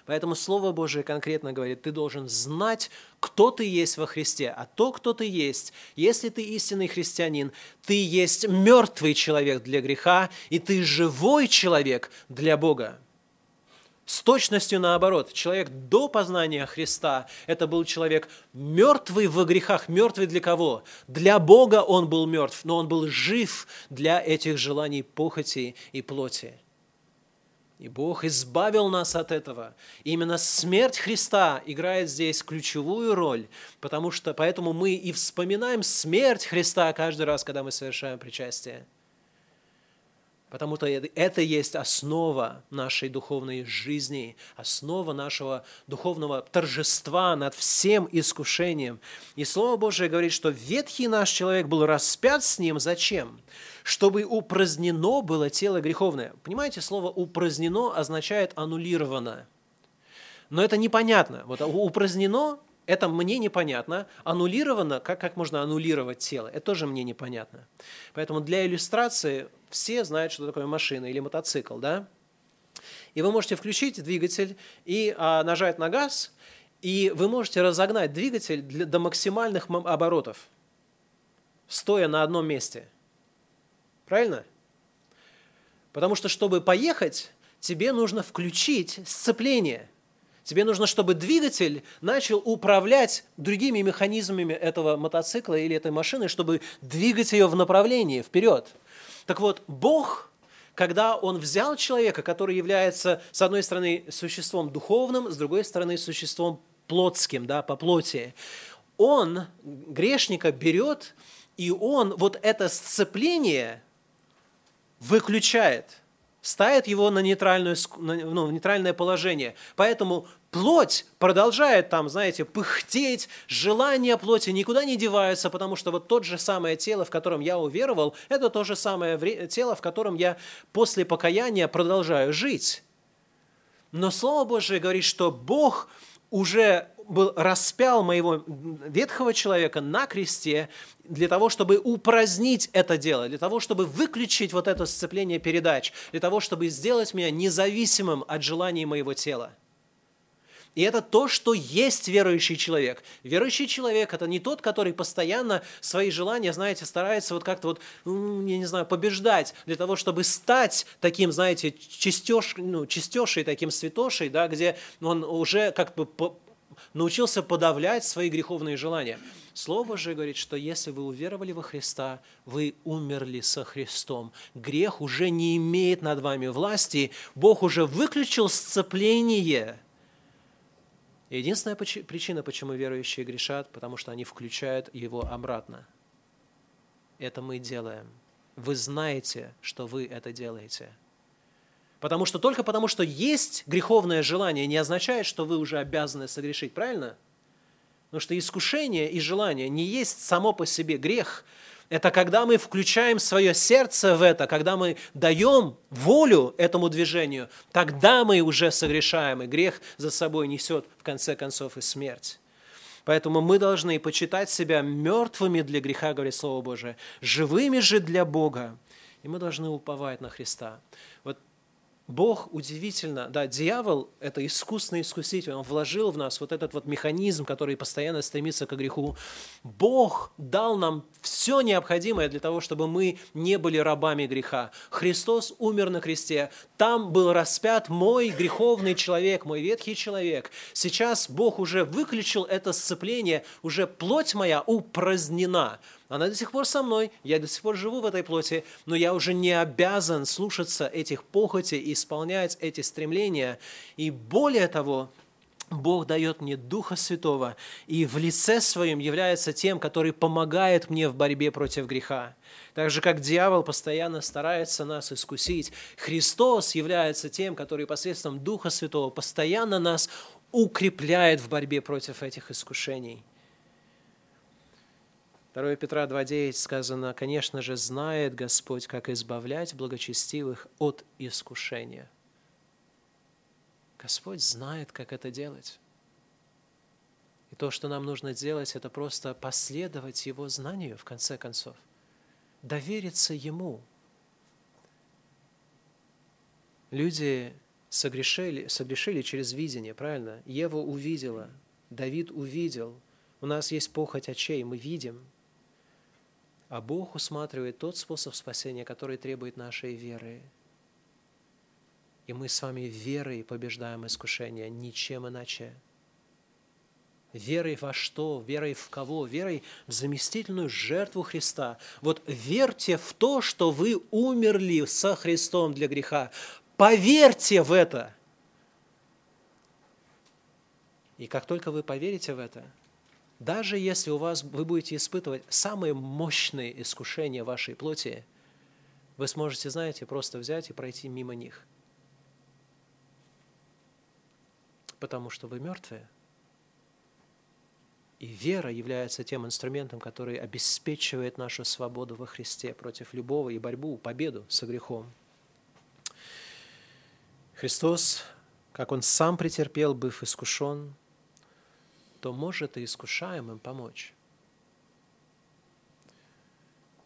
[SPEAKER 1] Поэтому Слово Божие конкретно говорит, ты должен знать, кто ты есть во Христе. А то, кто ты есть, если ты истинный христианин, ты есть мертвый человек для греха, и ты живой человек для Бога. С точностью наоборот, человек до познания Христа – это был человек мертвый в грехах. Мертвый для кого? Для Бога он был мертв, но он был жив для этих желаний похоти и плоти. И Бог избавил нас от этого. И именно смерть Христа играет здесь ключевую роль, потому что поэтому мы и вспоминаем смерть Христа каждый раз, когда мы совершаем причастие потому что это есть основа нашей духовной жизни, основа нашего духовного торжества над всем искушением. И Слово Божие говорит, что ветхий наш человек был распят с ним. Зачем? Чтобы упразднено было тело греховное. Понимаете, слово «упразднено» означает «аннулировано». Но это непонятно. Вот упразднено это мне непонятно. Аннулировано, как, как можно аннулировать тело, это тоже мне непонятно. Поэтому для иллюстрации все знают, что такое машина или мотоцикл, да? И вы можете включить двигатель и а, нажать на газ, и вы можете разогнать двигатель для, до максимальных оборотов, стоя на одном месте. Правильно? Потому что, чтобы поехать, тебе нужно включить сцепление – Тебе нужно, чтобы двигатель начал управлять другими механизмами этого мотоцикла или этой машины, чтобы двигать ее в направлении вперед. Так вот, Бог, когда Он взял человека, который является, с одной стороны, существом духовным, с другой стороны, существом плотским, да, по плоти, Он грешника берет, и Он вот это сцепление выключает – ставит его на, нейтральную, ну, нейтральное положение. Поэтому плоть продолжает там, знаете, пыхтеть, желания плоти никуда не деваются, потому что вот тот же самое тело, в котором я уверовал, это то же самое тело, в котором я после покаяния продолжаю жить. Но Слово Божие говорит, что Бог уже был распял моего ветхого человека на кресте для того, чтобы упразднить это дело, для того, чтобы выключить вот это сцепление передач, для того, чтобы сделать меня независимым от желаний моего тела. И это то, что есть верующий человек. Верующий человек – это не тот, который постоянно свои желания, знаете, старается вот как-то вот, я не знаю, побеждать для того, чтобы стать таким, знаете, чистеж, ну, чистешей, таким святошей, да, где он уже как бы научился подавлять свои греховные желания. Слово же говорит, что если вы уверовали во Христа, вы умерли со Христом. Грех уже не имеет над вами власти. Бог уже выключил сцепление. Единственная причина, почему верующие грешат, потому что они включают его обратно. Это мы делаем. Вы знаете, что вы это делаете – Потому что только потому, что есть греховное желание, не означает, что вы уже обязаны согрешить, правильно? Потому что искушение и желание не есть само по себе грех. Это когда мы включаем свое сердце в это, когда мы даем волю этому движению, тогда мы уже согрешаем, и грех за собой несет в конце концов и смерть. Поэтому мы должны почитать себя мертвыми для греха, говорит Слово Божие, живыми же для Бога. И мы должны уповать на Христа. Вот Бог удивительно, да, дьявол – это искусный искуситель, он вложил в нас вот этот вот механизм, который постоянно стремится к греху. Бог дал нам все необходимое для того, чтобы мы не были рабами греха. Христос умер на кресте, там был распят мой греховный человек, мой ветхий человек. Сейчас Бог уже выключил это сцепление, уже плоть моя упразднена. Она до сих пор со мной, я до сих пор живу в этой плоти, но я уже не обязан слушаться этих похотей и исполнять эти стремления. И более того, Бог дает мне Духа Святого и в лице своем является тем, который помогает мне в борьбе против греха. Так же, как дьявол постоянно старается нас искусить, Христос является тем, который посредством Духа Святого постоянно нас укрепляет в борьбе против этих искушений. 2 Петра 2.9 сказано, конечно же, знает Господь, как избавлять благочестивых от искушения. Господь знает, как это делать. И то, что нам нужно делать, это просто последовать Его знанию, в конце концов. Довериться Ему. Люди согрешили, согрешили через видение, правильно? Ева увидела, Давид увидел. У нас есть похоть очей, мы видим – а Бог усматривает тот способ спасения, который требует нашей веры. И мы с вами верой побеждаем искушение, ничем иначе. Верой во что? Верой в кого? Верой в заместительную жертву Христа. Вот верьте в то, что вы умерли со Христом для греха. Поверьте в это. И как только вы поверите в это – даже если у вас вы будете испытывать самые мощные искушения вашей плоти, вы сможете, знаете, просто взять и пройти мимо них. Потому что вы мертвые. И вера является тем инструментом, который обеспечивает нашу свободу во Христе против любого и борьбу, победу со грехом. Христос, как Он сам претерпел, быв искушен, то может и искушаемым помочь.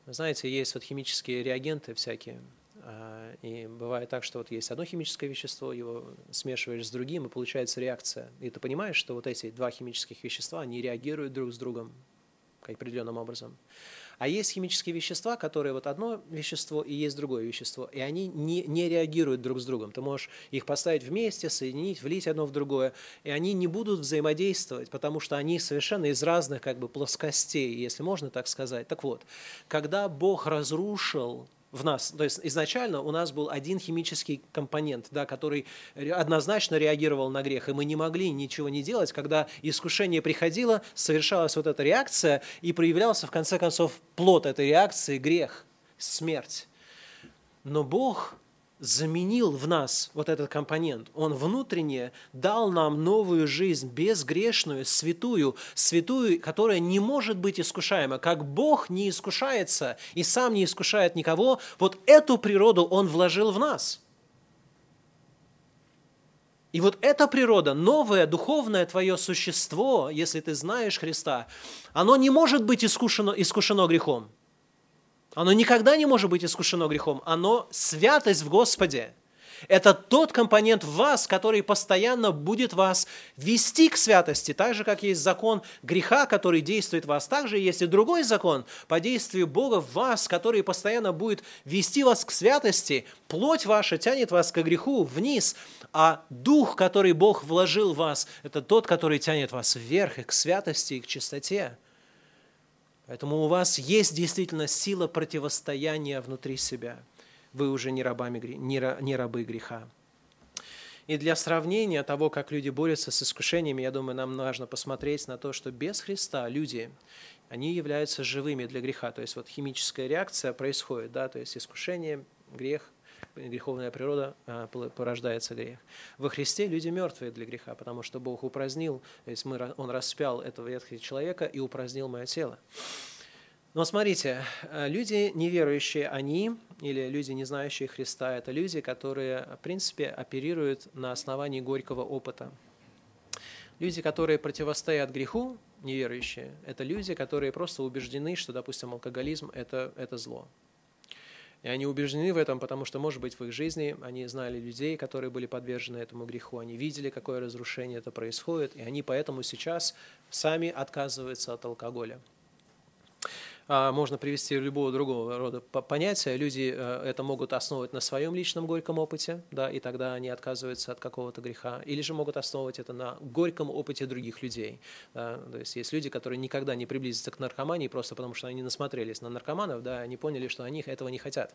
[SPEAKER 1] Вы знаете, есть вот химические реагенты всякие, а, и бывает так, что вот есть одно химическое вещество, его смешиваешь с другим, и получается реакция. И ты понимаешь, что вот эти два химических вещества, они реагируют друг с другом определенным образом. А есть химические вещества, которые вот одно вещество и есть другое вещество, и они не, не реагируют друг с другом. Ты можешь их поставить вместе, соединить, влить одно в другое, и они не будут взаимодействовать, потому что они совершенно из разных как бы плоскостей, если можно так сказать. Так вот, когда Бог разрушил в нас. То есть изначально у нас был один химический компонент, да, который однозначно реагировал на грех, и мы не могли ничего не делать. Когда искушение приходило, совершалась вот эта реакция, и проявлялся в конце концов плод этой реакции – грех, смерть. Но Бог заменил в нас вот этот компонент. Он внутренне дал нам новую жизнь, безгрешную, святую, святую, которая не может быть искушаема. Как Бог не искушается и сам не искушает никого, вот эту природу Он вложил в нас. И вот эта природа, новое духовное твое существо, если ты знаешь Христа, оно не может быть искушено, искушено грехом. Оно никогда не может быть искушено грехом. Оно святость в Господе. Это тот компонент в вас, который постоянно будет вас вести к святости. Так же, как есть закон греха, который действует в вас, так же есть и другой закон по действию Бога в вас, который постоянно будет вести вас к святости. Плоть ваша тянет вас к греху вниз, а дух, который Бог вложил в вас, это тот, который тянет вас вверх и к святости, и к чистоте. Поэтому у вас есть действительно сила противостояния внутри себя. Вы уже не, рабами, не рабы греха. И для сравнения того, как люди борются с искушениями, я думаю, нам нужно посмотреть на то, что без Христа люди, они являются живыми для греха. То есть вот химическая реакция происходит, да, то есть искушение, грех, греховная природа а, порождается грех. Во Христе люди мертвые для греха, потому что Бог упразднил, то есть мы, Он распял этого ветхого человека и упразднил мое тело. Но смотрите, э, люди неверующие, они, или люди, не знающие Христа, это люди, которые, в принципе, оперируют на основании горького опыта. Люди, которые противостоят греху, неверующие, это люди, которые просто убеждены, что, допустим, алкоголизм это, – это зло. И они убеждены в этом, потому что, может быть, в их жизни они знали людей, которые были подвержены этому греху, они видели, какое разрушение это происходит, и они поэтому сейчас сами отказываются от алкоголя. А, можно привести любого другого рода понятия. Люди э, это могут основывать на своем личном горьком опыте, да, и тогда они отказываются от какого-то греха, или же могут основывать это на горьком опыте других людей. Да. То есть есть люди, которые никогда не приблизятся к наркомании просто потому, что они насмотрелись на наркоманов, да, они поняли, что они этого не хотят.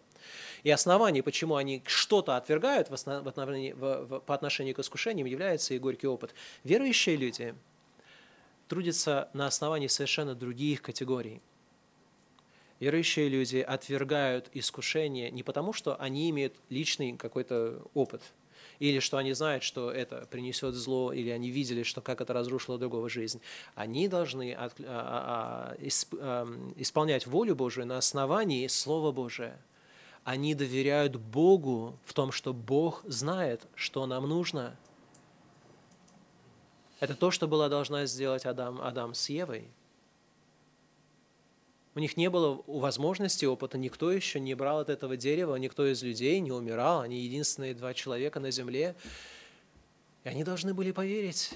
[SPEAKER 1] И основание, почему они что-то отвергают в основ... в... В... по отношению к искушениям, является и горький опыт. Верующие люди трудятся на основании совершенно других категорий – Верующие люди отвергают искушение не потому, что они имеют личный какой-то опыт, или что они знают, что это принесет зло, или они видели, что как это разрушило другого жизнь. Они должны от, а, а, исп, а, исполнять волю Божию на основании Слова Божия. Они доверяют Богу в том, что Бог знает, что нам нужно. Это то, что была должна сделать Адам, Адам с Евой – у них не было возможности, опыта, никто еще не брал от этого дерева, никто из людей не умирал, они единственные два человека на земле, и они должны были поверить.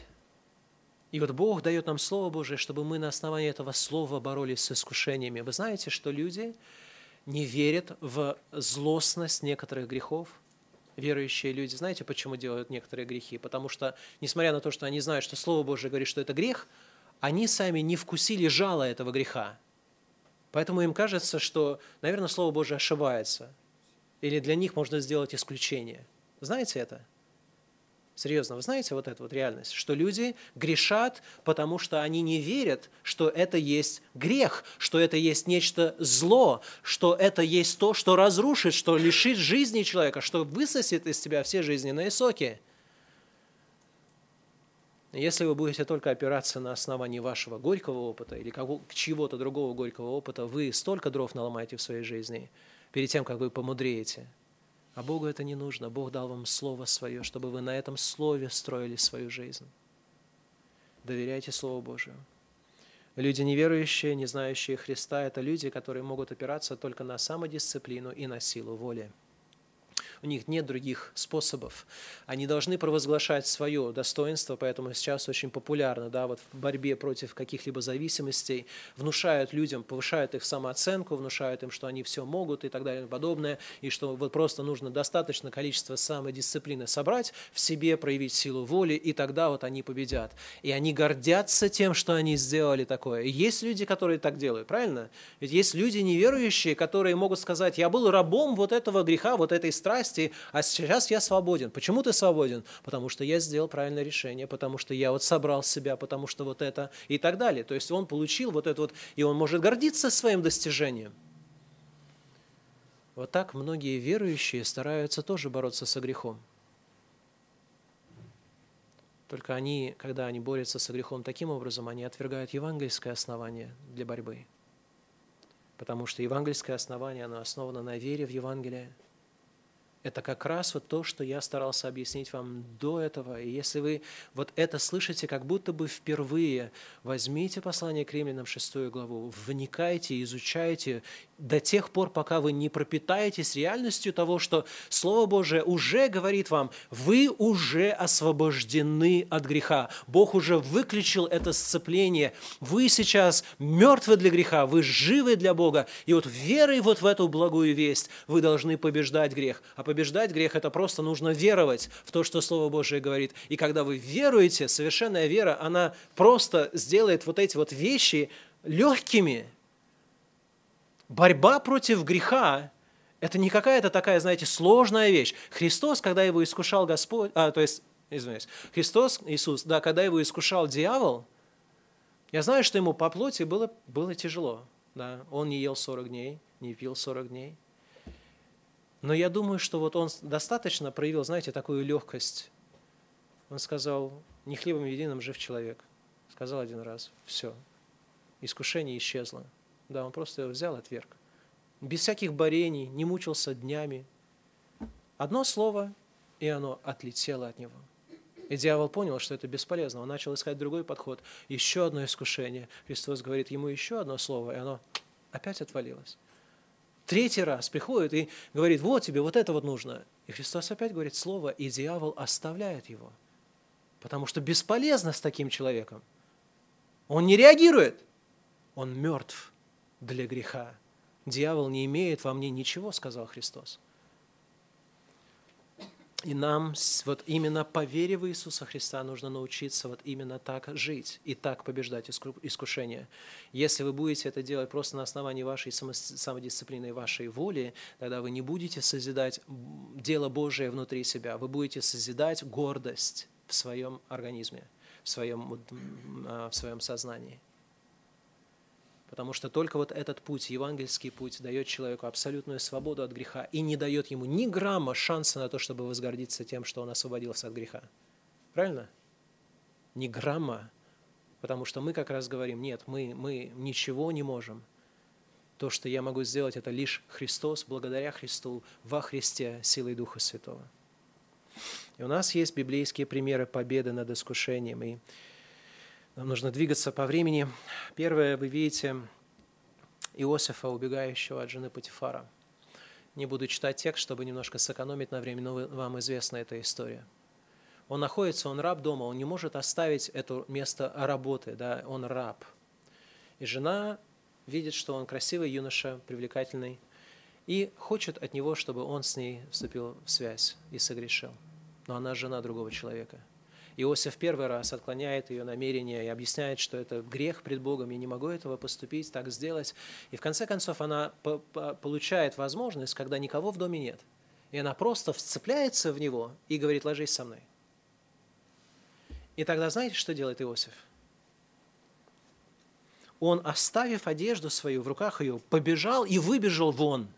[SPEAKER 1] И вот Бог дает нам Слово Божие, чтобы мы на основании этого Слова боролись с искушениями. Вы знаете, что люди не верят в злостность некоторых грехов, верующие люди, знаете, почему делают некоторые грехи? Потому что, несмотря на то, что они знают, что Слово Божие говорит, что это грех, они сами не вкусили жало этого греха. Поэтому им кажется, что, наверное, Слово Божие ошибается. Или для них можно сделать исключение. Знаете это? Серьезно, вы знаете вот эту вот реальность, что люди грешат, потому что они не верят, что это есть грех, что это есть нечто зло, что это есть то, что разрушит, что лишит жизни человека, что высосет из тебя все жизненные соки. Если вы будете только опираться на основании вашего горького опыта или чего-то другого горького опыта, вы столько дров наломаете в своей жизни перед тем, как вы помудреете. А Богу это не нужно. Бог дал вам Слово Свое, чтобы вы на этом Слове строили свою жизнь. Доверяйте Слову Божию. Люди неверующие, не знающие Христа, это люди, которые могут опираться только на самодисциплину и на силу воли у них нет других способов. Они должны провозглашать свое достоинство, поэтому сейчас очень популярно да, вот в борьбе против каких-либо зависимостей, внушают людям, повышают их самооценку, внушают им, что они все могут и так далее и подобное, и что вот просто нужно достаточно количество самодисциплины собрать в себе, проявить силу воли, и тогда вот они победят. И они гордятся тем, что они сделали такое. И есть люди, которые так делают, правильно? Ведь есть люди неверующие, которые могут сказать, я был рабом вот этого греха, вот этой страсти, страсти, а сейчас я свободен. Почему ты свободен? Потому что я сделал правильное решение, потому что я вот собрал себя, потому что вот это и так далее. То есть он получил вот это вот, и он может гордиться своим достижением. Вот так многие верующие стараются тоже бороться со грехом. Только они, когда они борются со грехом таким образом, они отвергают евангельское основание для борьбы. Потому что евангельское основание, оно основано на вере в Евангелие – это как раз вот то, что я старался объяснить вам до этого. И если вы вот это слышите как будто бы впервые, возьмите послание к римлянам 6 главу, вникайте, изучайте до тех пор, пока вы не пропитаетесь реальностью того, что Слово Божие уже говорит вам, вы уже освобождены от греха. Бог уже выключил это сцепление. Вы сейчас мертвы для греха, вы живы для Бога. И вот верой вот в эту благую весть вы должны побеждать грех. А побеждать грех – это просто нужно веровать в то, что Слово Божие говорит. И когда вы веруете, совершенная вера, она просто сделает вот эти вот вещи легкими – борьба против греха – это не какая-то такая, знаете, сложная вещь. Христос, когда его искушал Господь, а, то есть, извиняюсь, Христос, Иисус, да, когда его искушал дьявол, я знаю, что ему по плоти было, было тяжело. Да. Он не ел 40 дней, не пил 40 дней. Но я думаю, что вот он достаточно проявил, знаете, такую легкость. Он сказал, не хлебом единым жив человек. Сказал один раз, все, искушение исчезло. Да, он просто его взял отверг. Без всяких борений, не мучился днями. Одно слово, и оно отлетело от него. И дьявол понял, что это бесполезно. Он начал искать другой подход. Еще одно искушение. Христос говорит ему еще одно слово, и оно опять отвалилось. Третий раз приходит и говорит, вот тебе вот это вот нужно. И Христос опять говорит слово, и дьявол оставляет его. Потому что бесполезно с таким человеком. Он не реагирует. Он мертв для греха. Дьявол не имеет во мне ничего, сказал Христос. И нам вот именно по вере в Иисуса Христа нужно научиться вот именно так жить и так побеждать искушение. Если вы будете это делать просто на основании вашей самодисциплины и вашей воли, тогда вы не будете созидать дело Божие внутри себя, вы будете созидать гордость в своем организме, в своем, а, в своем сознании. Потому что только вот этот путь, евангельский путь, дает человеку абсолютную свободу от греха и не дает ему ни грамма шанса на то, чтобы возгордиться тем, что он освободился от греха. Правильно? Ни грамма. Потому что мы как раз говорим, нет, мы, мы ничего не можем. То, что я могу сделать, это лишь Христос, благодаря Христу, во Христе, силой Духа Святого. И у нас есть библейские примеры победы над искушением. И нам нужно двигаться по времени. Первое, вы видите Иосифа, убегающего от жены Патифара. Не буду читать текст, чтобы немножко сэкономить на время, но вам известна эта история. Он находится, он раб дома, он не может оставить это место работы, да, он раб. И жена видит, что он красивый юноша, привлекательный, и хочет от него, чтобы он с ней вступил в связь и согрешил. Но она жена другого человека – Иосиф первый раз отклоняет ее намерение и объясняет, что это грех пред Богом, я не могу этого поступить, так сделать. И в конце концов она получает возможность, когда никого в доме нет. И она просто вцепляется в него и говорит, ложись со мной. И тогда знаете, что делает Иосиф? Он, оставив одежду свою в руках ее, побежал и выбежал вон.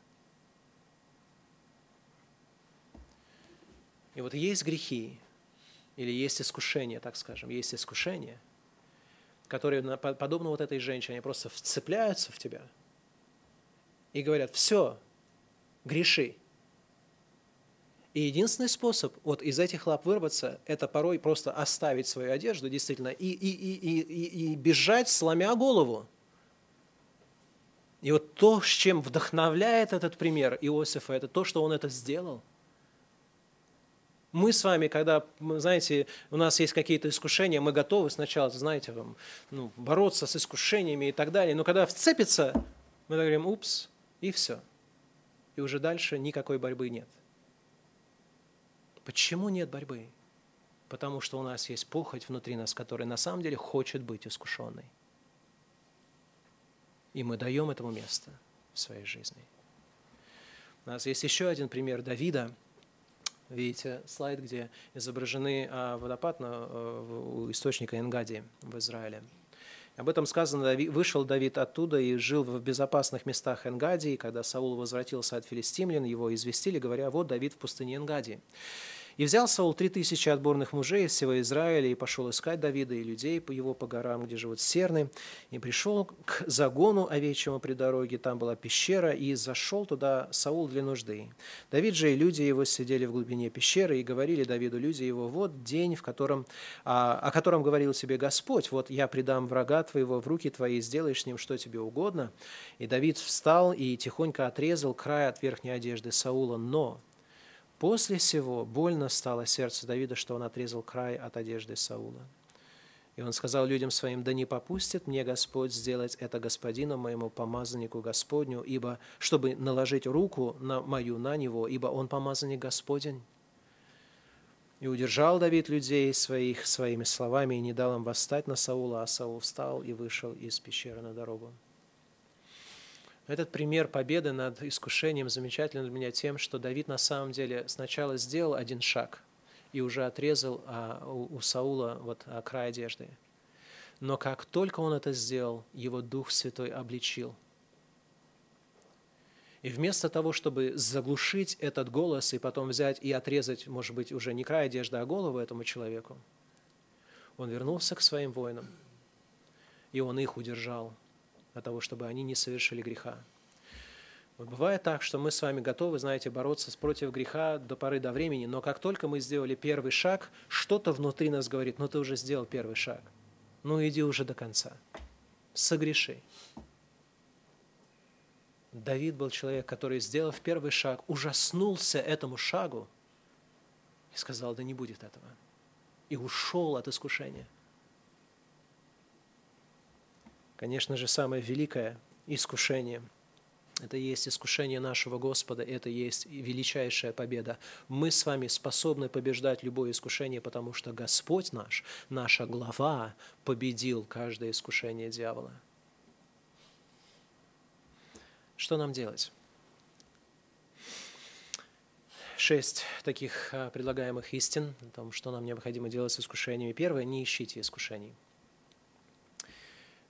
[SPEAKER 1] И вот есть грехи, или есть искушение, так скажем, есть искушение, которые, подобно вот этой женщине, они просто вцепляются в тебя и говорят, все, греши. И единственный способ вот из этих лап вырваться, это порой просто оставить свою одежду, действительно, и, и, и, и, и, и бежать, сломя голову. И вот то, с чем вдохновляет этот пример Иосифа, это то, что он это сделал – мы с вами, когда, знаете, у нас есть какие-то искушения, мы готовы сначала, знаете, вам, ну, бороться с искушениями и так далее. Но когда вцепится, мы говорим, упс, и все. И уже дальше никакой борьбы нет. Почему нет борьбы? Потому что у нас есть похоть внутри нас, которая на самом деле хочет быть искушенной. И мы даем этому место в своей жизни. У нас есть еще один пример Давида – Видите слайд, где изображены а, водопад на, э, у источника Энгади в Израиле. Об этом сказано, вышел Давид оттуда и жил в безопасных местах Энгадии. Когда Саул возвратился от филистимлян, его известили, говоря, вот Давид в пустыне Энгадии. И взял Саул три тысячи отборных мужей из всего Израиля и пошел искать Давида и людей по его по горам, где живут серны, и пришел к загону овечьему при дороге, там была пещера, и зашел туда Саул для нужды. Давид же и люди его сидели в глубине пещеры и говорили Давиду люди его, вот день, в котором, о, о котором говорил себе Господь, вот я предам врага твоего в руки твои, сделаешь с ним что тебе угодно. И Давид встал и тихонько отрезал край от верхней одежды Саула, но После всего больно стало сердце Давида, что он отрезал край от одежды Саула. И он сказал людям своим, да не попустит мне Господь сделать это господину моему помазаннику Господню, ибо чтобы наложить руку на мою на него, ибо он помазанник Господень. И удержал Давид людей своих своими словами и не дал им восстать на Саула, а Саул встал и вышел из пещеры на дорогу. Этот пример победы над искушением замечателен для меня тем, что Давид на самом деле сначала сделал один шаг и уже отрезал а, у, у Саула вот, а, край одежды. Но как только он это сделал, его Дух Святой обличил. И вместо того, чтобы заглушить этот голос и потом взять и отрезать, может быть, уже не край одежды, а голову этому человеку, он вернулся к своим воинам, и он их удержал – для того, чтобы они не совершили греха. Вот бывает так, что мы с вами готовы, знаете, бороться против греха до поры до времени, но как только мы сделали первый шаг, что-то внутри нас говорит, ну ты уже сделал первый шаг, ну иди уже до конца, согреши. Давид был человек, который, сделав первый шаг, ужаснулся этому шагу и сказал, да не будет этого. И ушел от искушения. Конечно же, самое великое искушение – это есть искушение нашего Господа, это есть величайшая победа. Мы с вами способны побеждать любое искушение, потому что Господь наш, наша глава, победил каждое искушение дьявола. Что нам делать? Шесть таких а, предлагаемых истин о том, что нам необходимо делать с искушениями. Первое – не ищите искушений.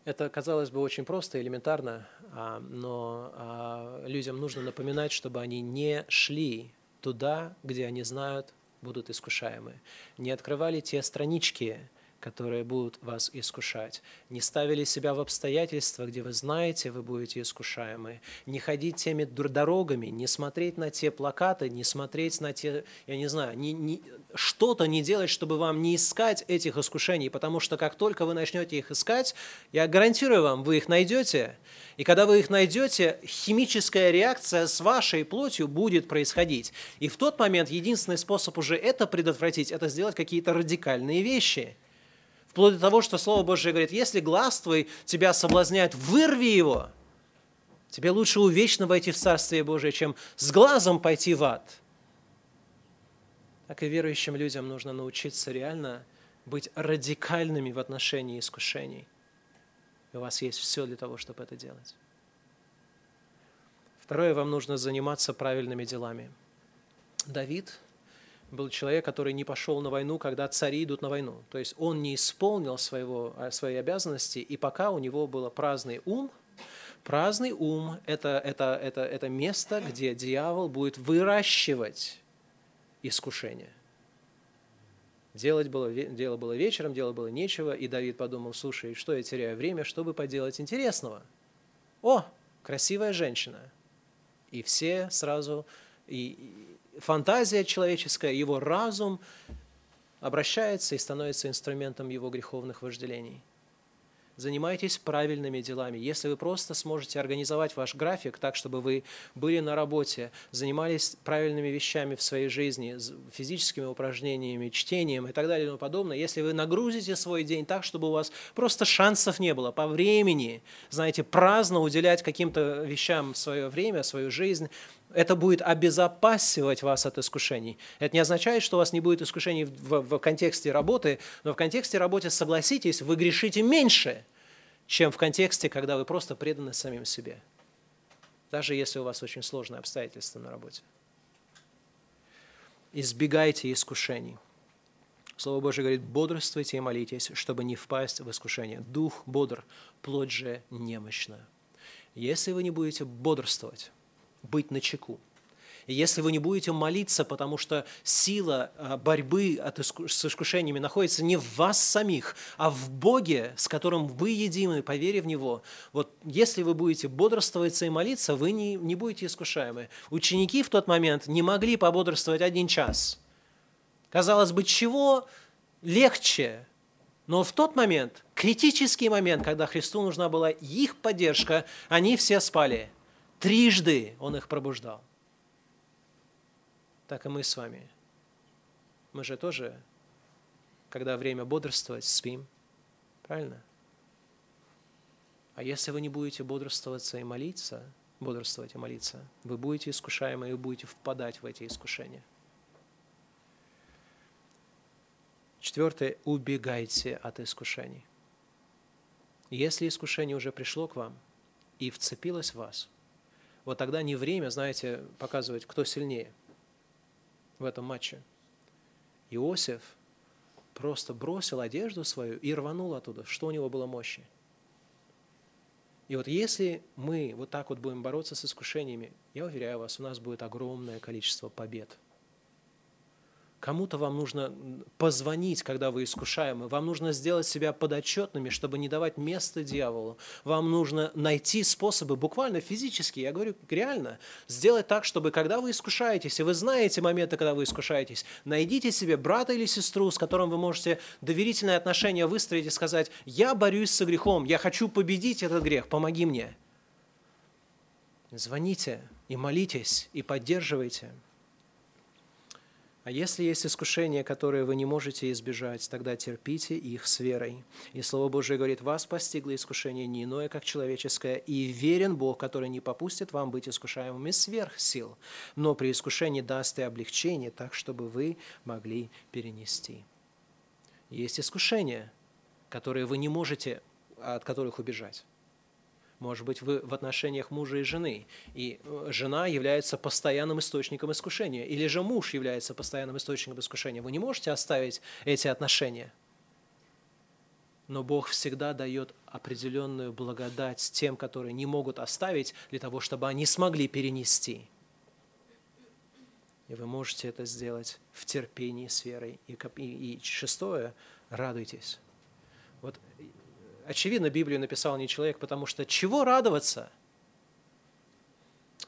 [SPEAKER 1] Это, казалось бы, очень просто, элементарно, а, но а, людям нужно напоминать, чтобы они не шли туда, где они знают, будут искушаемы. Не открывали те странички, которые будут вас искушать. Не ставили себя в обстоятельства, где вы знаете, вы будете искушаемы. Не ходить теми дорогами, не смотреть на те плакаты, не смотреть на те, я не знаю, не, не, что-то не делать, чтобы вам не искать этих искушений, потому что как только вы начнете их искать, я гарантирую вам, вы их найдете, и когда вы их найдете, химическая реакция с вашей плотью будет происходить. И в тот момент единственный способ уже это предотвратить, это сделать какие-то радикальные вещи – Вплоть до того, что Слово Божье говорит, если глаз твой тебя соблазняет, вырви его. Тебе лучше увечно войти в Царствие Божие, чем с глазом пойти в ад. Так и верующим людям нужно научиться реально быть радикальными в отношении искушений. И у вас есть все для того, чтобы это делать. Второе, вам нужно заниматься правильными делами. Давид был человек, который не пошел на войну, когда цари идут на войну. То есть он не исполнил своего, а, своей обязанности, и пока у него был праздный ум, праздный ум это, это, это, это место, где дьявол будет выращивать искушение. Делать было, дело было вечером, дело было нечего, и Давид подумал, слушай, что я теряю время, чтобы поделать интересного? О, красивая женщина. И все сразу, и, фантазия человеческая, его разум обращается и становится инструментом его греховных вожделений. Занимайтесь правильными делами. Если вы просто сможете организовать ваш график так, чтобы вы были на работе, занимались правильными вещами в своей жизни, физическими упражнениями, чтением и так далее и тому подобное, если вы нагрузите свой день так, чтобы у вас просто шансов не было по времени, знаете, праздно уделять каким-то вещам свое время, свою жизнь, это будет обезопасивать вас от искушений. Это не означает, что у вас не будет искушений в, в контексте работы, но в контексте работы, согласитесь, вы грешите меньше, чем в контексте, когда вы просто преданы самим себе. Даже если у вас очень сложные обстоятельства на работе. Избегайте искушений. Слово Божье говорит, бодрствуйте и молитесь, чтобы не впасть в искушение. Дух бодр, плоть же немощна. Если вы не будете бодрствовать, быть на чеку. И если вы не будете молиться, потому что сила а, борьбы от иску... с искушениями находится не в вас самих, а в Боге, с которым вы едины, поверив в Него, вот если вы будете бодрствовать и молиться, вы не, не будете искушаемы. Ученики в тот момент не могли пободрствовать один час. Казалось бы, чего легче но в тот момент, критический момент, когда Христу нужна была их поддержка, они все спали. Трижды Он их пробуждал. Так и мы с вами. Мы же тоже, когда время бодрствовать, спим. Правильно? А если вы не будете бодрствоваться и молиться, бодрствовать и молиться, вы будете искушаемы и будете впадать в эти искушения. Четвертое. Убегайте от искушений. Если искушение уже пришло к вам и вцепилось в вас – вот тогда не время, знаете, показывать, кто сильнее в этом матче. Иосиф просто бросил одежду свою и рванул оттуда, что у него было мощи. И вот если мы вот так вот будем бороться с искушениями, я уверяю вас, у нас будет огромное количество побед – Кому-то вам нужно позвонить, когда вы искушаемы. Вам нужно сделать себя подотчетными, чтобы не давать место дьяволу. Вам нужно найти способы, буквально физически, я говорю реально, сделать так, чтобы когда вы искушаетесь, и вы знаете моменты, когда вы искушаетесь, найдите себе брата или сестру, с которым вы можете доверительные отношения выстроить и сказать, я борюсь со грехом, я хочу победить этот грех, помоги мне. Звоните и молитесь, и поддерживайте. А если есть искушения, которые вы не можете избежать, тогда терпите их с верой. И Слово Божие говорит, вас постигло искушение не иное, как человеческое, и верен Бог, который не попустит вам быть искушаемыми сверх сил, но при искушении даст и облегчение, так, чтобы вы могли перенести. Есть искушения, которые вы не можете, от которых убежать. Может быть, вы в отношениях мужа и жены, и э, жена является постоянным источником искушения, или же муж является постоянным источником искушения. Вы не можете оставить эти отношения. Но Бог всегда дает определенную благодать тем, которые не могут оставить, для того, чтобы они смогли перенести. И вы можете это сделать в терпении с верой. И, и, и шестое, радуйтесь. Вот очевидно, Библию написал не человек, потому что чего радоваться?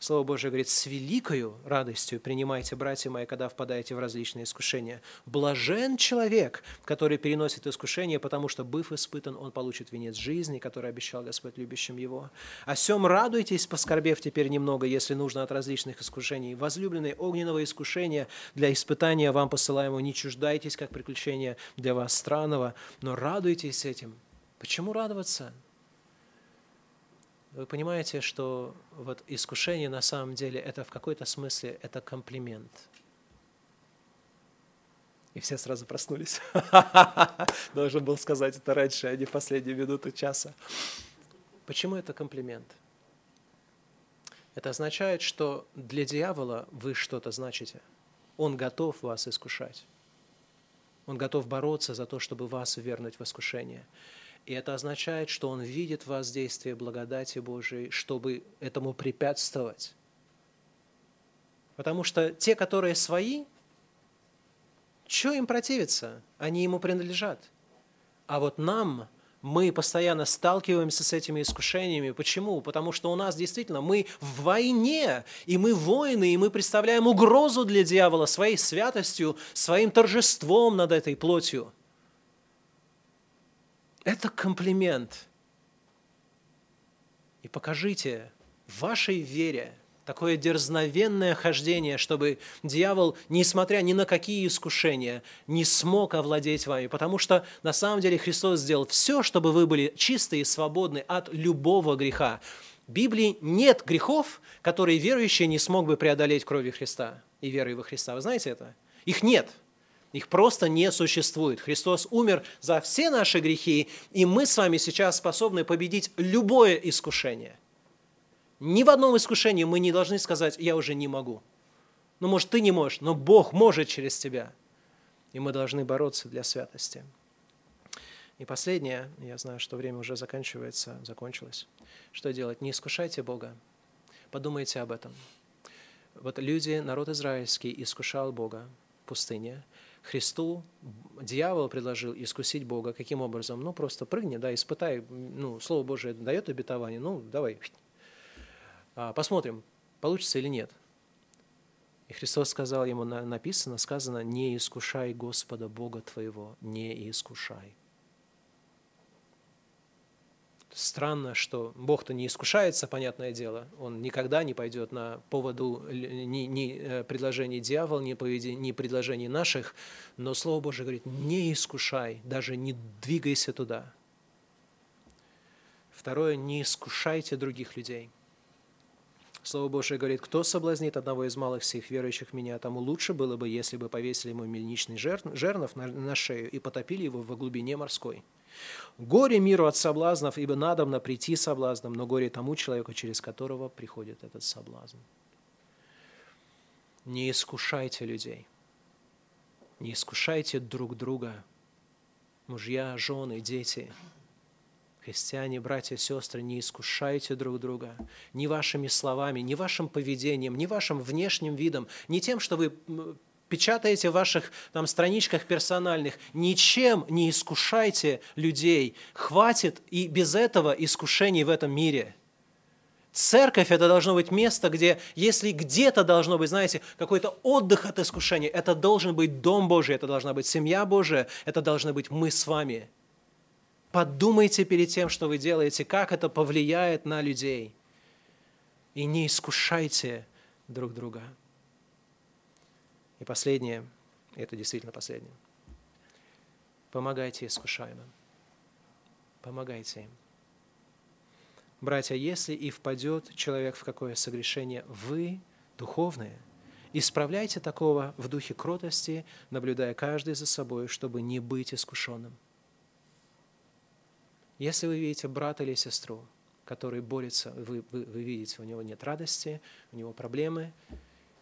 [SPEAKER 1] Слово Божие говорит, с великою радостью принимайте, братья мои, когда впадаете в различные искушения. Блажен человек, который переносит искушения, потому что, быв испытан, он получит венец жизни, который обещал Господь любящим его. О сем радуйтесь, поскорбев теперь немного, если нужно от различных искушений. Возлюбленные огненного искушения для испытания вам посылаемого не чуждайтесь, как приключения для вас странного, но радуйтесь этим, Почему радоваться? Вы понимаете, что вот искушение на самом деле это в какой-то смысле это комплимент. И все сразу проснулись. Должен был сказать это раньше, а не в последние минуты часа. Почему это комплимент? Это означает, что для дьявола вы что-то значите. Он готов вас искушать. Он готов бороться за то, чтобы вас вернуть в искушение. И это означает, что Он видит воздействие благодати Божией, чтобы этому препятствовать. Потому что те, которые свои, что им противиться? Они ему принадлежат. А вот нам, мы постоянно сталкиваемся с этими искушениями. Почему? Потому что у нас действительно, мы в войне, и мы воины, и мы представляем угрозу для дьявола своей святостью, своим торжеством над этой плотью – это комплимент. И покажите в вашей вере такое дерзновенное хождение, чтобы дьявол, несмотря ни на какие искушения, не смог овладеть вами. Потому что на самом деле Христос сделал все, чтобы вы были чисты и свободны от любого греха. В Библии нет грехов, которые верующий не смог бы преодолеть кровью Христа и верой во Христа. Вы знаете это? Их нет. Их просто не существует. Христос умер за все наши грехи, и мы с вами сейчас способны победить любое искушение. Ни в одном искушении мы не должны сказать «я уже не могу». Ну, может, ты не можешь, но Бог может через тебя. И мы должны бороться для святости. И последнее, я знаю, что время уже заканчивается, закончилось. Что делать? Не искушайте Бога. Подумайте об этом. Вот люди, народ израильский, искушал Бога в пустыне – Христу дьявол предложил искусить Бога. Каким образом? Ну, просто прыгни, да, испытай. Ну, Слово Божие дает обетование, ну, давай. А, посмотрим, получится или нет. И Христос сказал ему, написано, сказано, не искушай Господа Бога твоего, не искушай. Странно, что Бог-то не искушается, понятное дело. Он никогда не пойдет на поводу ни, ни э, предложений дьявола, ни, поведи, ни предложений наших. Но Слово Божие говорит, не искушай, даже не двигайся туда. Второе, не искушайте других людей. Слово Божие говорит, кто соблазнит одного из малых всех верующих в меня, тому лучше было бы, если бы повесили ему мельничный жернов на, на шею и потопили его во глубине морской. Горе миру от соблазнов, ибо надобно прийти соблазном, но горе тому человеку, через которого приходит этот соблазн. Не искушайте людей. Не искушайте друг друга. Мужья, жены, дети. Христиане, братья, сестры, не искушайте друг друга ни вашими словами, ни вашим поведением, ни вашим внешним видом, не тем, что вы печатаете в ваших там, страничках персональных, ничем не искушайте людей. Хватит и без этого искушений в этом мире. Церковь – это должно быть место, где, если где-то должно быть, знаете, какой-то отдых от искушения, это должен быть Дом Божий, это должна быть семья Божия, это должны быть мы с вами. Подумайте перед тем, что вы делаете, как это повлияет на людей – и не искушайте друг друга. И последнее, и это действительно последнее. Помогайте искушаемым. Помогайте им. Братья, если и впадет человек в какое согрешение, вы, духовные, исправляйте такого в духе кротости, наблюдая каждый за собой, чтобы не быть искушенным. Если вы видите брата или сестру, который борется, вы, вы, вы видите, у него нет радости, у него проблемы,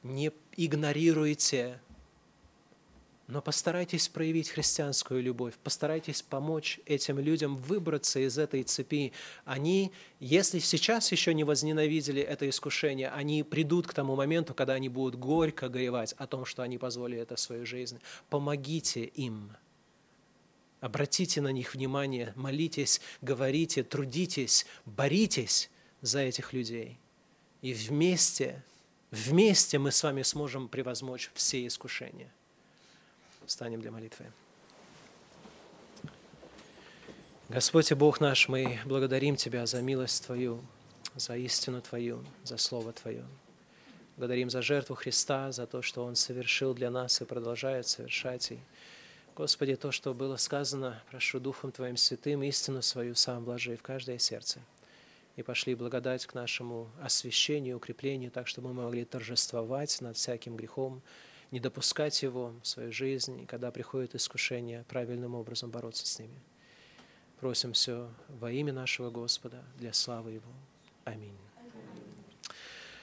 [SPEAKER 1] не игнорируйте но постарайтесь проявить христианскую любовь, постарайтесь помочь этим людям выбраться из этой цепи. Они, если сейчас еще не возненавидели это искушение, они придут к тому моменту, когда они будут горько горевать о том, что они позволили это в свою жизнь. Помогите им. Обратите на них внимание, молитесь, говорите, трудитесь, боритесь за этих людей. И вместе, вместе мы с вами сможем превозмочь все искушения. Встанем для молитвы. Господь и Бог наш, мы благодарим Тебя за милость Твою, за истину Твою, за Слово Твое. Благодарим за жертву Христа, за то, что Он совершил для нас и продолжает совершать. И, Господи, то, что было сказано, прошу Духом Твоим Святым, истину свою сам вложи в каждое сердце. И пошли благодать к нашему освящению, укреплению, так, чтобы мы могли торжествовать над всяким грехом, не допускать его в свою жизнь, и когда приходит искушение, правильным образом бороться с ними. Просим все во имя нашего Господа, для славы Его. Аминь.